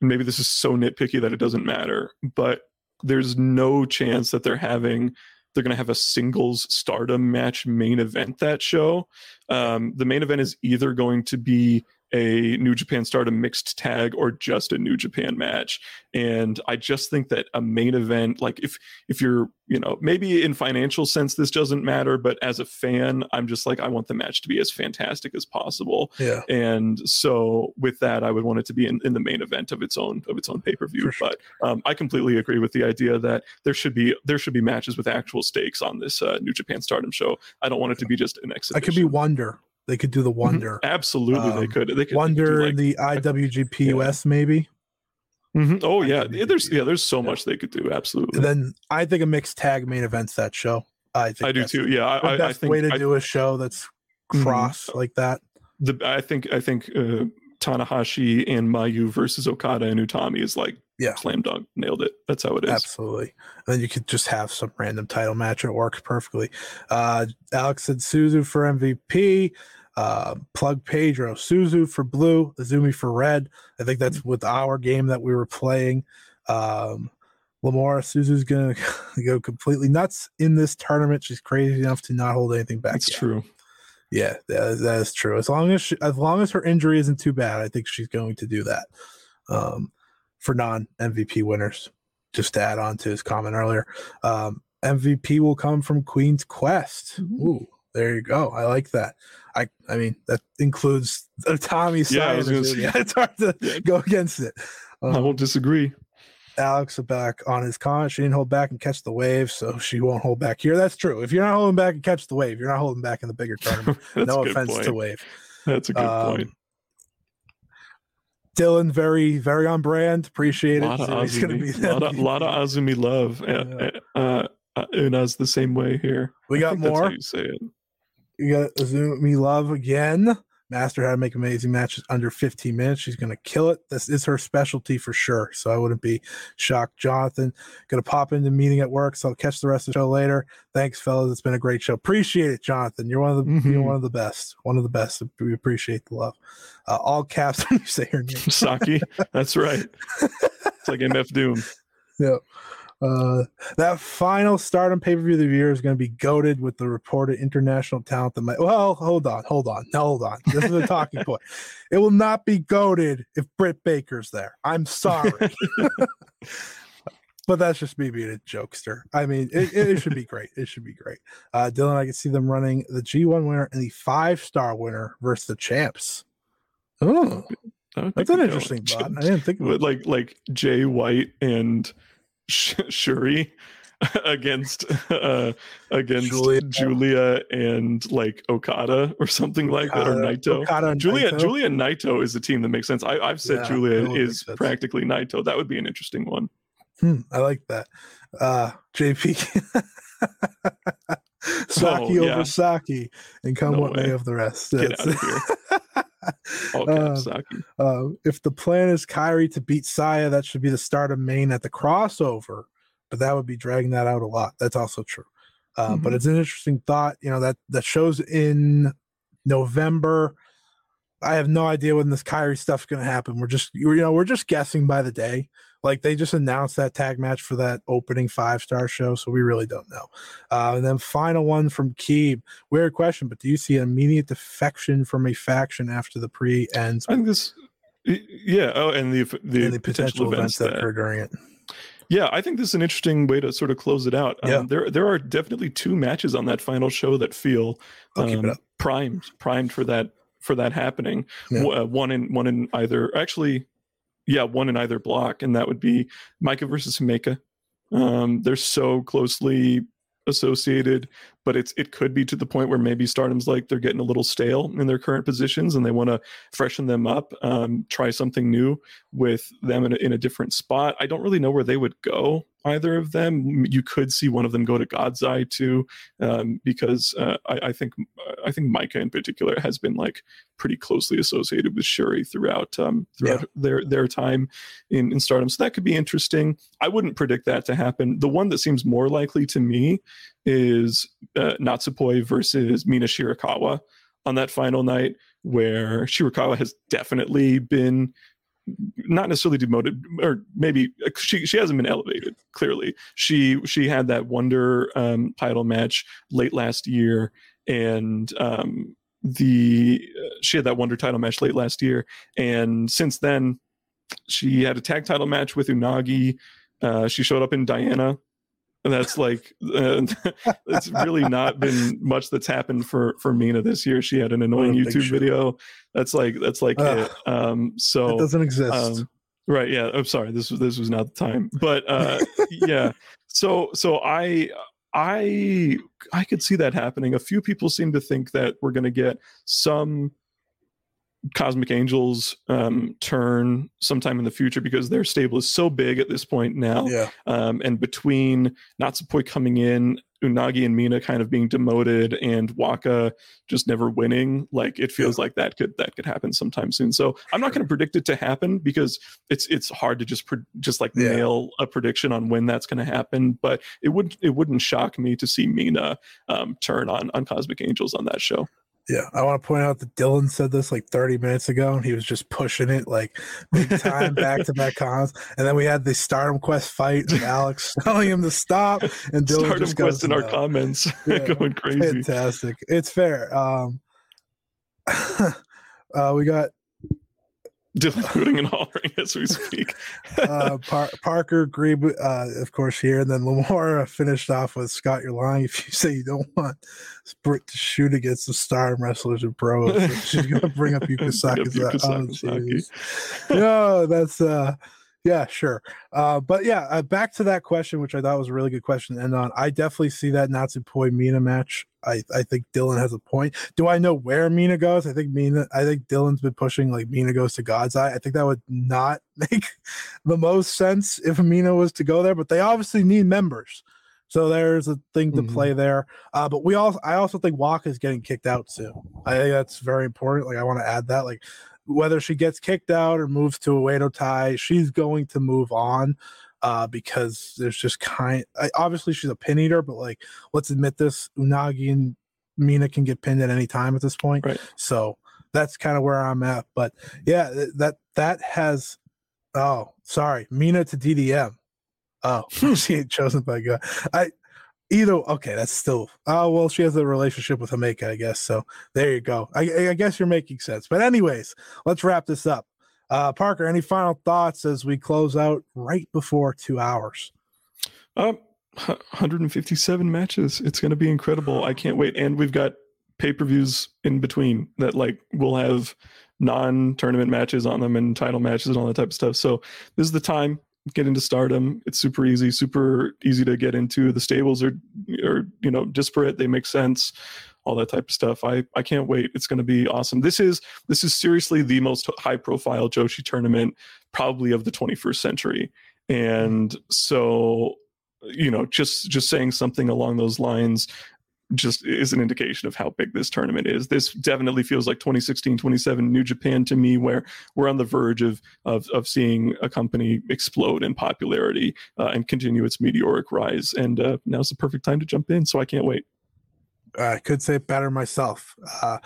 and maybe this is so nitpicky that it doesn't matter but there's no chance that they're having they're going to have a singles stardom match main event that show. Um, the main event is either going to be a New Japan Stardom mixed tag or just a New Japan match. And I just think that a main event, like if if you're, you know, maybe in financial sense this doesn't matter, but as a fan, I'm just like I want the match to be as fantastic as possible. Yeah. And so with that, I would want it to be in, in the main event of its own of its own pay per view. Sure. But um, I completely agree with the idea that there should be there should be matches with actual stakes on this uh, New Japan Stardom show. I don't want it to be just an exhibition. I could be Wonder they could do the mm-hmm. Wonder. Absolutely, um, they could. They could Wonder like, the IWGP yeah. US maybe. Mm-hmm. Oh yeah, there's yeah, there's so yeah. much they could do. Absolutely. And then I think a mixed tag main events that show. I think I do too. Yeah, I, best I think way to I, do a show that's mm-hmm. cross mm-hmm. like that. The I think I think uh, Tanahashi and Mayu versus Okada and Utami is like yeah slam dunk nailed it that's how it is absolutely and then you could just have some random title match it works perfectly uh alex and suzu for mvp uh, plug Pedro, Suzu for blue, Azumi for red. I think that's with our game that we were playing. Um, Lamar Suzu's gonna go completely nuts in this tournament. She's crazy enough to not hold anything back. That's yet. true. Yeah, that is, that is true. As long as she, as long as her injury isn't too bad, I think she's going to do that. Um, for non MVP winners, just to add on to his comment earlier, um, MVP will come from Queen's Quest. Mm-hmm. Ooh, there you go. I like that. I I mean that includes the Tommy Yeah, I side. was of gonna it. say- Yeah, it's hard to Yeah. go against it. I Um, won't disagree. Alex back on his comment. She didn't hold back and catch the wave, so she won't hold back here. That's true. If you're not holding back and catch the wave, you're not holding back in the bigger tournament. No offense point. to wave. That's a good Um, point. Dylan, very, very on brand. Appreciate A it. lot of So he's gonna Azumi, be lot of, lot of Azumi love, uh, uh, uh, and us the same way here. We I got think that's how more. you say it. You got Azumi Love again. Master how to make amazing matches under 15 minutes. She's gonna kill it. This is her specialty for sure. So I wouldn't be shocked. Jonathan, gonna pop into meeting at work, so I'll catch the rest of the show later. Thanks, fellas. It's been a great show. Appreciate it, Jonathan. You're one of the you're Mhm. one of the best. One of the best. We appreciate the love. Uh, all caps when you say her name. Saki, that's right. It's like MF Doom. Yep. Uh, that final stardom pay per view of the year is going to be goaded with the reported international talent that might. Well, hold on, hold on, hold on. This is a talking point. It will not be goaded if Britt Baker's there. I'm sorry. but that's just me being a jokester. I mean, it, it should be great. It should be great. Uh, Dylan, I can see them running the G1 winner and the five star winner versus the champs. Oh, that's an interesting thought. I didn't think of it. like like Jay White and Sh- Syuri against uh against Giulia. Giulia. and like Okada or something like that or Okada- Naito. Okada Giulia Naito. Giulia Naito is a team that makes sense. I, I've said Yeah, Giulia is practically Naito. That would be an interesting one. Hmm, I like that. Uh JP Saki Oh, yeah. over Saki and come No what may of the rest. Get out of All Uh, if the plan is Kairi to beat Saya, that should be the start of main at the crossover, but that would be dragging that out a lot. That's also true. Uh, But Mhm. it's an interesting thought. You know that that shows in November. I have no idea when this Kairi stuff's going to happen. We're just you know we're just guessing by the day. Like they just announced that tag match for that opening five star show, so we really don't know. Uh, and then final one from Keeb. Weird question, but do you see an immediate defection from a faction after the pre ends I think this yeah, oh and the the, and the potential events that occur during it? Yeah, I think this is an interesting way to sort of close it out. Um, Yeah. there there are definitely two matches on that final show that feel I'll keep it um, primed primed for that for that happening. Yeah. Uh, one in one in either actually, yeah, one in either block, and that would be Maika versus Himeka. Um, they're so closely associated, but it's it could be to the point where maybe Stardom's like they're getting a little stale in their current positions, and they want to freshen them up, um, try something new with them in a, in a different spot. I don't really know where they would go. Either of them, you could see one of them go to God's Eye too, um, because uh, I, I think I think Maika in particular has been like pretty closely associated with Syuri throughout um, throughout their their time in, in Stardom. So that could be interesting. I wouldn't predict that to happen. The one that seems more likely to me is uh, Natsupoi versus Mina Shirakawa on that final night, where Shirakawa has definitely been not necessarily demoted or maybe uh, she she hasn't been elevated clearly. She she had that wonder um title match late last year and um the uh, she had that wonder title match late last year and since then she had a tag title match with unagi. Uh she showed up in diana and that's like uh, it's really not been much that's happened for for mina this year she had an annoying What a big youtube show. video that's like that's like Ugh. it um so it doesn't exist. um, right yeah i'm sorry this was this was not the time but uh yeah so so i i i could see that happening a few people seem to think that we're going to get some cosmic angels um turn sometime in the future because their stable is so big at this point now yeah, um, and between Natsupoi coming in, Unagi and Mina kind of being demoted, and Waka just never winning, like it feels like that could that could happen sometime soon. So I'm not going to predict it to happen because it's it's hard to just pre- just like Yeah. nail a prediction on when that's going to happen. But it would it wouldn't shock me to see Mina um, turn on on Cosmic Angels on that show. Yeah, I want to point out that Dylan said this like 30 minutes ago, and he was just pushing it like big time back to back cons. And then we had the Stardom Quest fight, and Alex telling him to stop, and Dylan Stardom just Quest goes in our comments Yeah, going crazy. Fantastic. It's fair. Um, uh, we got Dylan hooting and hollering as we speak. uh, Par- Parker Grebe, uh, of course, here, and then Lamora finished off with Scott. You're lying if you say you don't want Britt to shoot against the star wrestlers and pros. She's up Yuka Bring up Sakazaki. Yuka Oh, no, that's uh, yeah, sure. Uh, but yeah, uh, back to that question, which I thought was a really good question to end on. I definitely see that Natsupoi Mina match. I, I think Dylan has a point. Do I know where Mina goes? I think Mina. I think Dylan's been pushing like Mina goes to God's Eye. I think that would not make the most sense if Mina was to go there. But they obviously need members, so there's a thing to Mhm. play there. Uh, but we also, I also think Waka is getting kicked out soon. I think that's very important. Like I want to add that. Like whether she gets kicked out or moves to a Wado tie, she's going to move on uh, because there's just kind. I, obviously, she's a pin eater, but like, let's admit this: Unagi and Mina can get pinned at any time at this point. Right. So that's kind of where I'm at. But yeah, that that has. Oh, sorry, Mina to DDM. Oh, she ain't chosen by God. I either okay. That's still. Oh well, she has a relationship with Himeka, I guess. So there you go. I, I guess you're making sense. But anyways, let's wrap this up. Uh, Parker, any final thoughts as we close out right before two hours? Um, 157 matches. It's going to be incredible. I can't wait. And we've got pay per views in between that, like, we'll have non tournament matches on them and title matches and all that type of stuff. So this is the time. Get into stardom. It's super easy, super easy to get into. The stables are, are you know, disparate. They make sense. All that type of stuff. I I can't wait. It's going to be awesome. This is this is seriously the most high profile Joshi tournament probably of the 21st century. And so you know just just saying something along those lines just is an indication of how big this tournament is. This definitely feels like 2016 27 new japan to me where we're on the verge of of, of seeing a company explode in popularity uh, and continue its meteoric rise. And uh, now's the perfect time to jump in so i can't wait. I could say it better myself. Uh,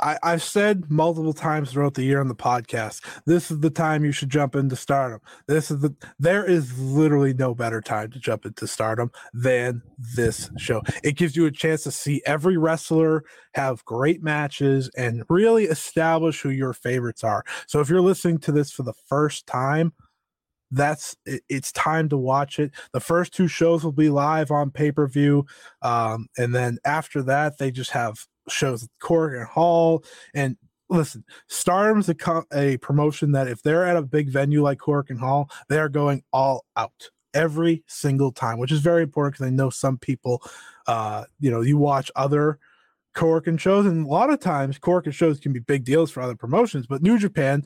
I, I've said multiple times throughout the year on the podcast, this is the time you should jump into stardom. This is the there is literally no better time to jump into stardom than this show. It gives you a chance to see every wrestler have great matches and really establish who your favorites are. So if you're listening to this for the first time, that's it's time to watch it. The first two shows will be live on pay per view, um, and then after that, they just have shows at Korakuen Hall. And listen, Stardom's a, co- a promotion that if they're at a big venue like Korakuen Hall, they are going all out every single time, which is very important because I know some people, uh, you know, you watch other Korakuen shows, and a lot of times Korakuen shows can be big deals for other promotions, but New Japan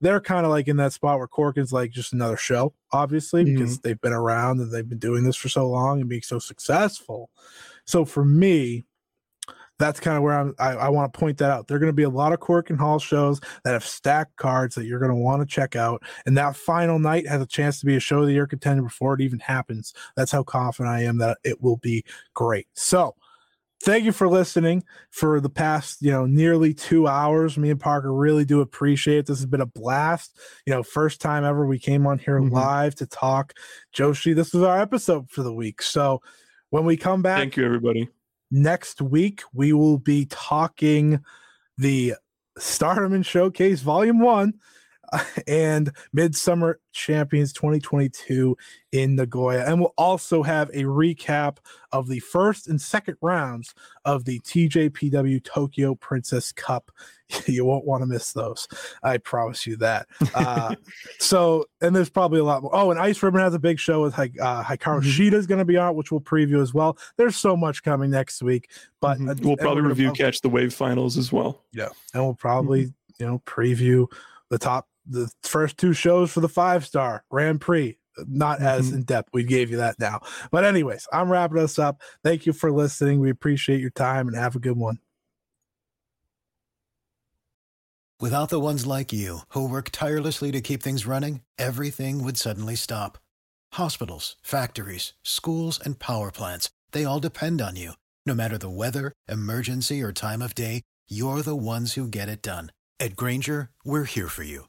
they're kind of like in that spot where Cork is like just another show, obviously, because they've been around and they've been doing this for so long and being so successful. So for me, that's kind of where I'm, I, I want to point that out. There are going to be a lot of Korakuen Hall shows that have stacked cards that you're going to want to check out. And that final night has a chance to be a show of the year contender before it even happens. That's how confident I am that it will be great. So, thank you for listening for the past you know nearly two hours me and parker really do appreciate it this has been a blast you know first time ever we came on here Mhm. live to talk joshi this was our episode for the week so when we come back thank you everybody next week we will be talking the stardom showcase volume one and midsummer champions 2022 in nagoya. And we'll also have a recap of the first and second rounds of the tjpw tokyo princess cup. You won't want to miss those. I promise you that. Uh, so and there's probably a lot more. Oh and ice ribbon has a big show with uh, hikaru shida is going to be on which we'll preview as well. There's so much coming next week but uh, we'll probably review prob- catch the wave finals as well. Yeah and we'll probably you know preview the top the first two shows for the five star grand prix not as Mhm. in depth we gave you that now but anyways i'm wrapping us up thank you for listening we appreciate your time and have a good one Without the ones like you, who work tirelessly to keep things running, everything would suddenly stop. Hospitals, factories, schools, and power plants, they all depend on you. No matter the weather, emergency, or time of day, you're the ones who get it done. At Grainger, we're here for you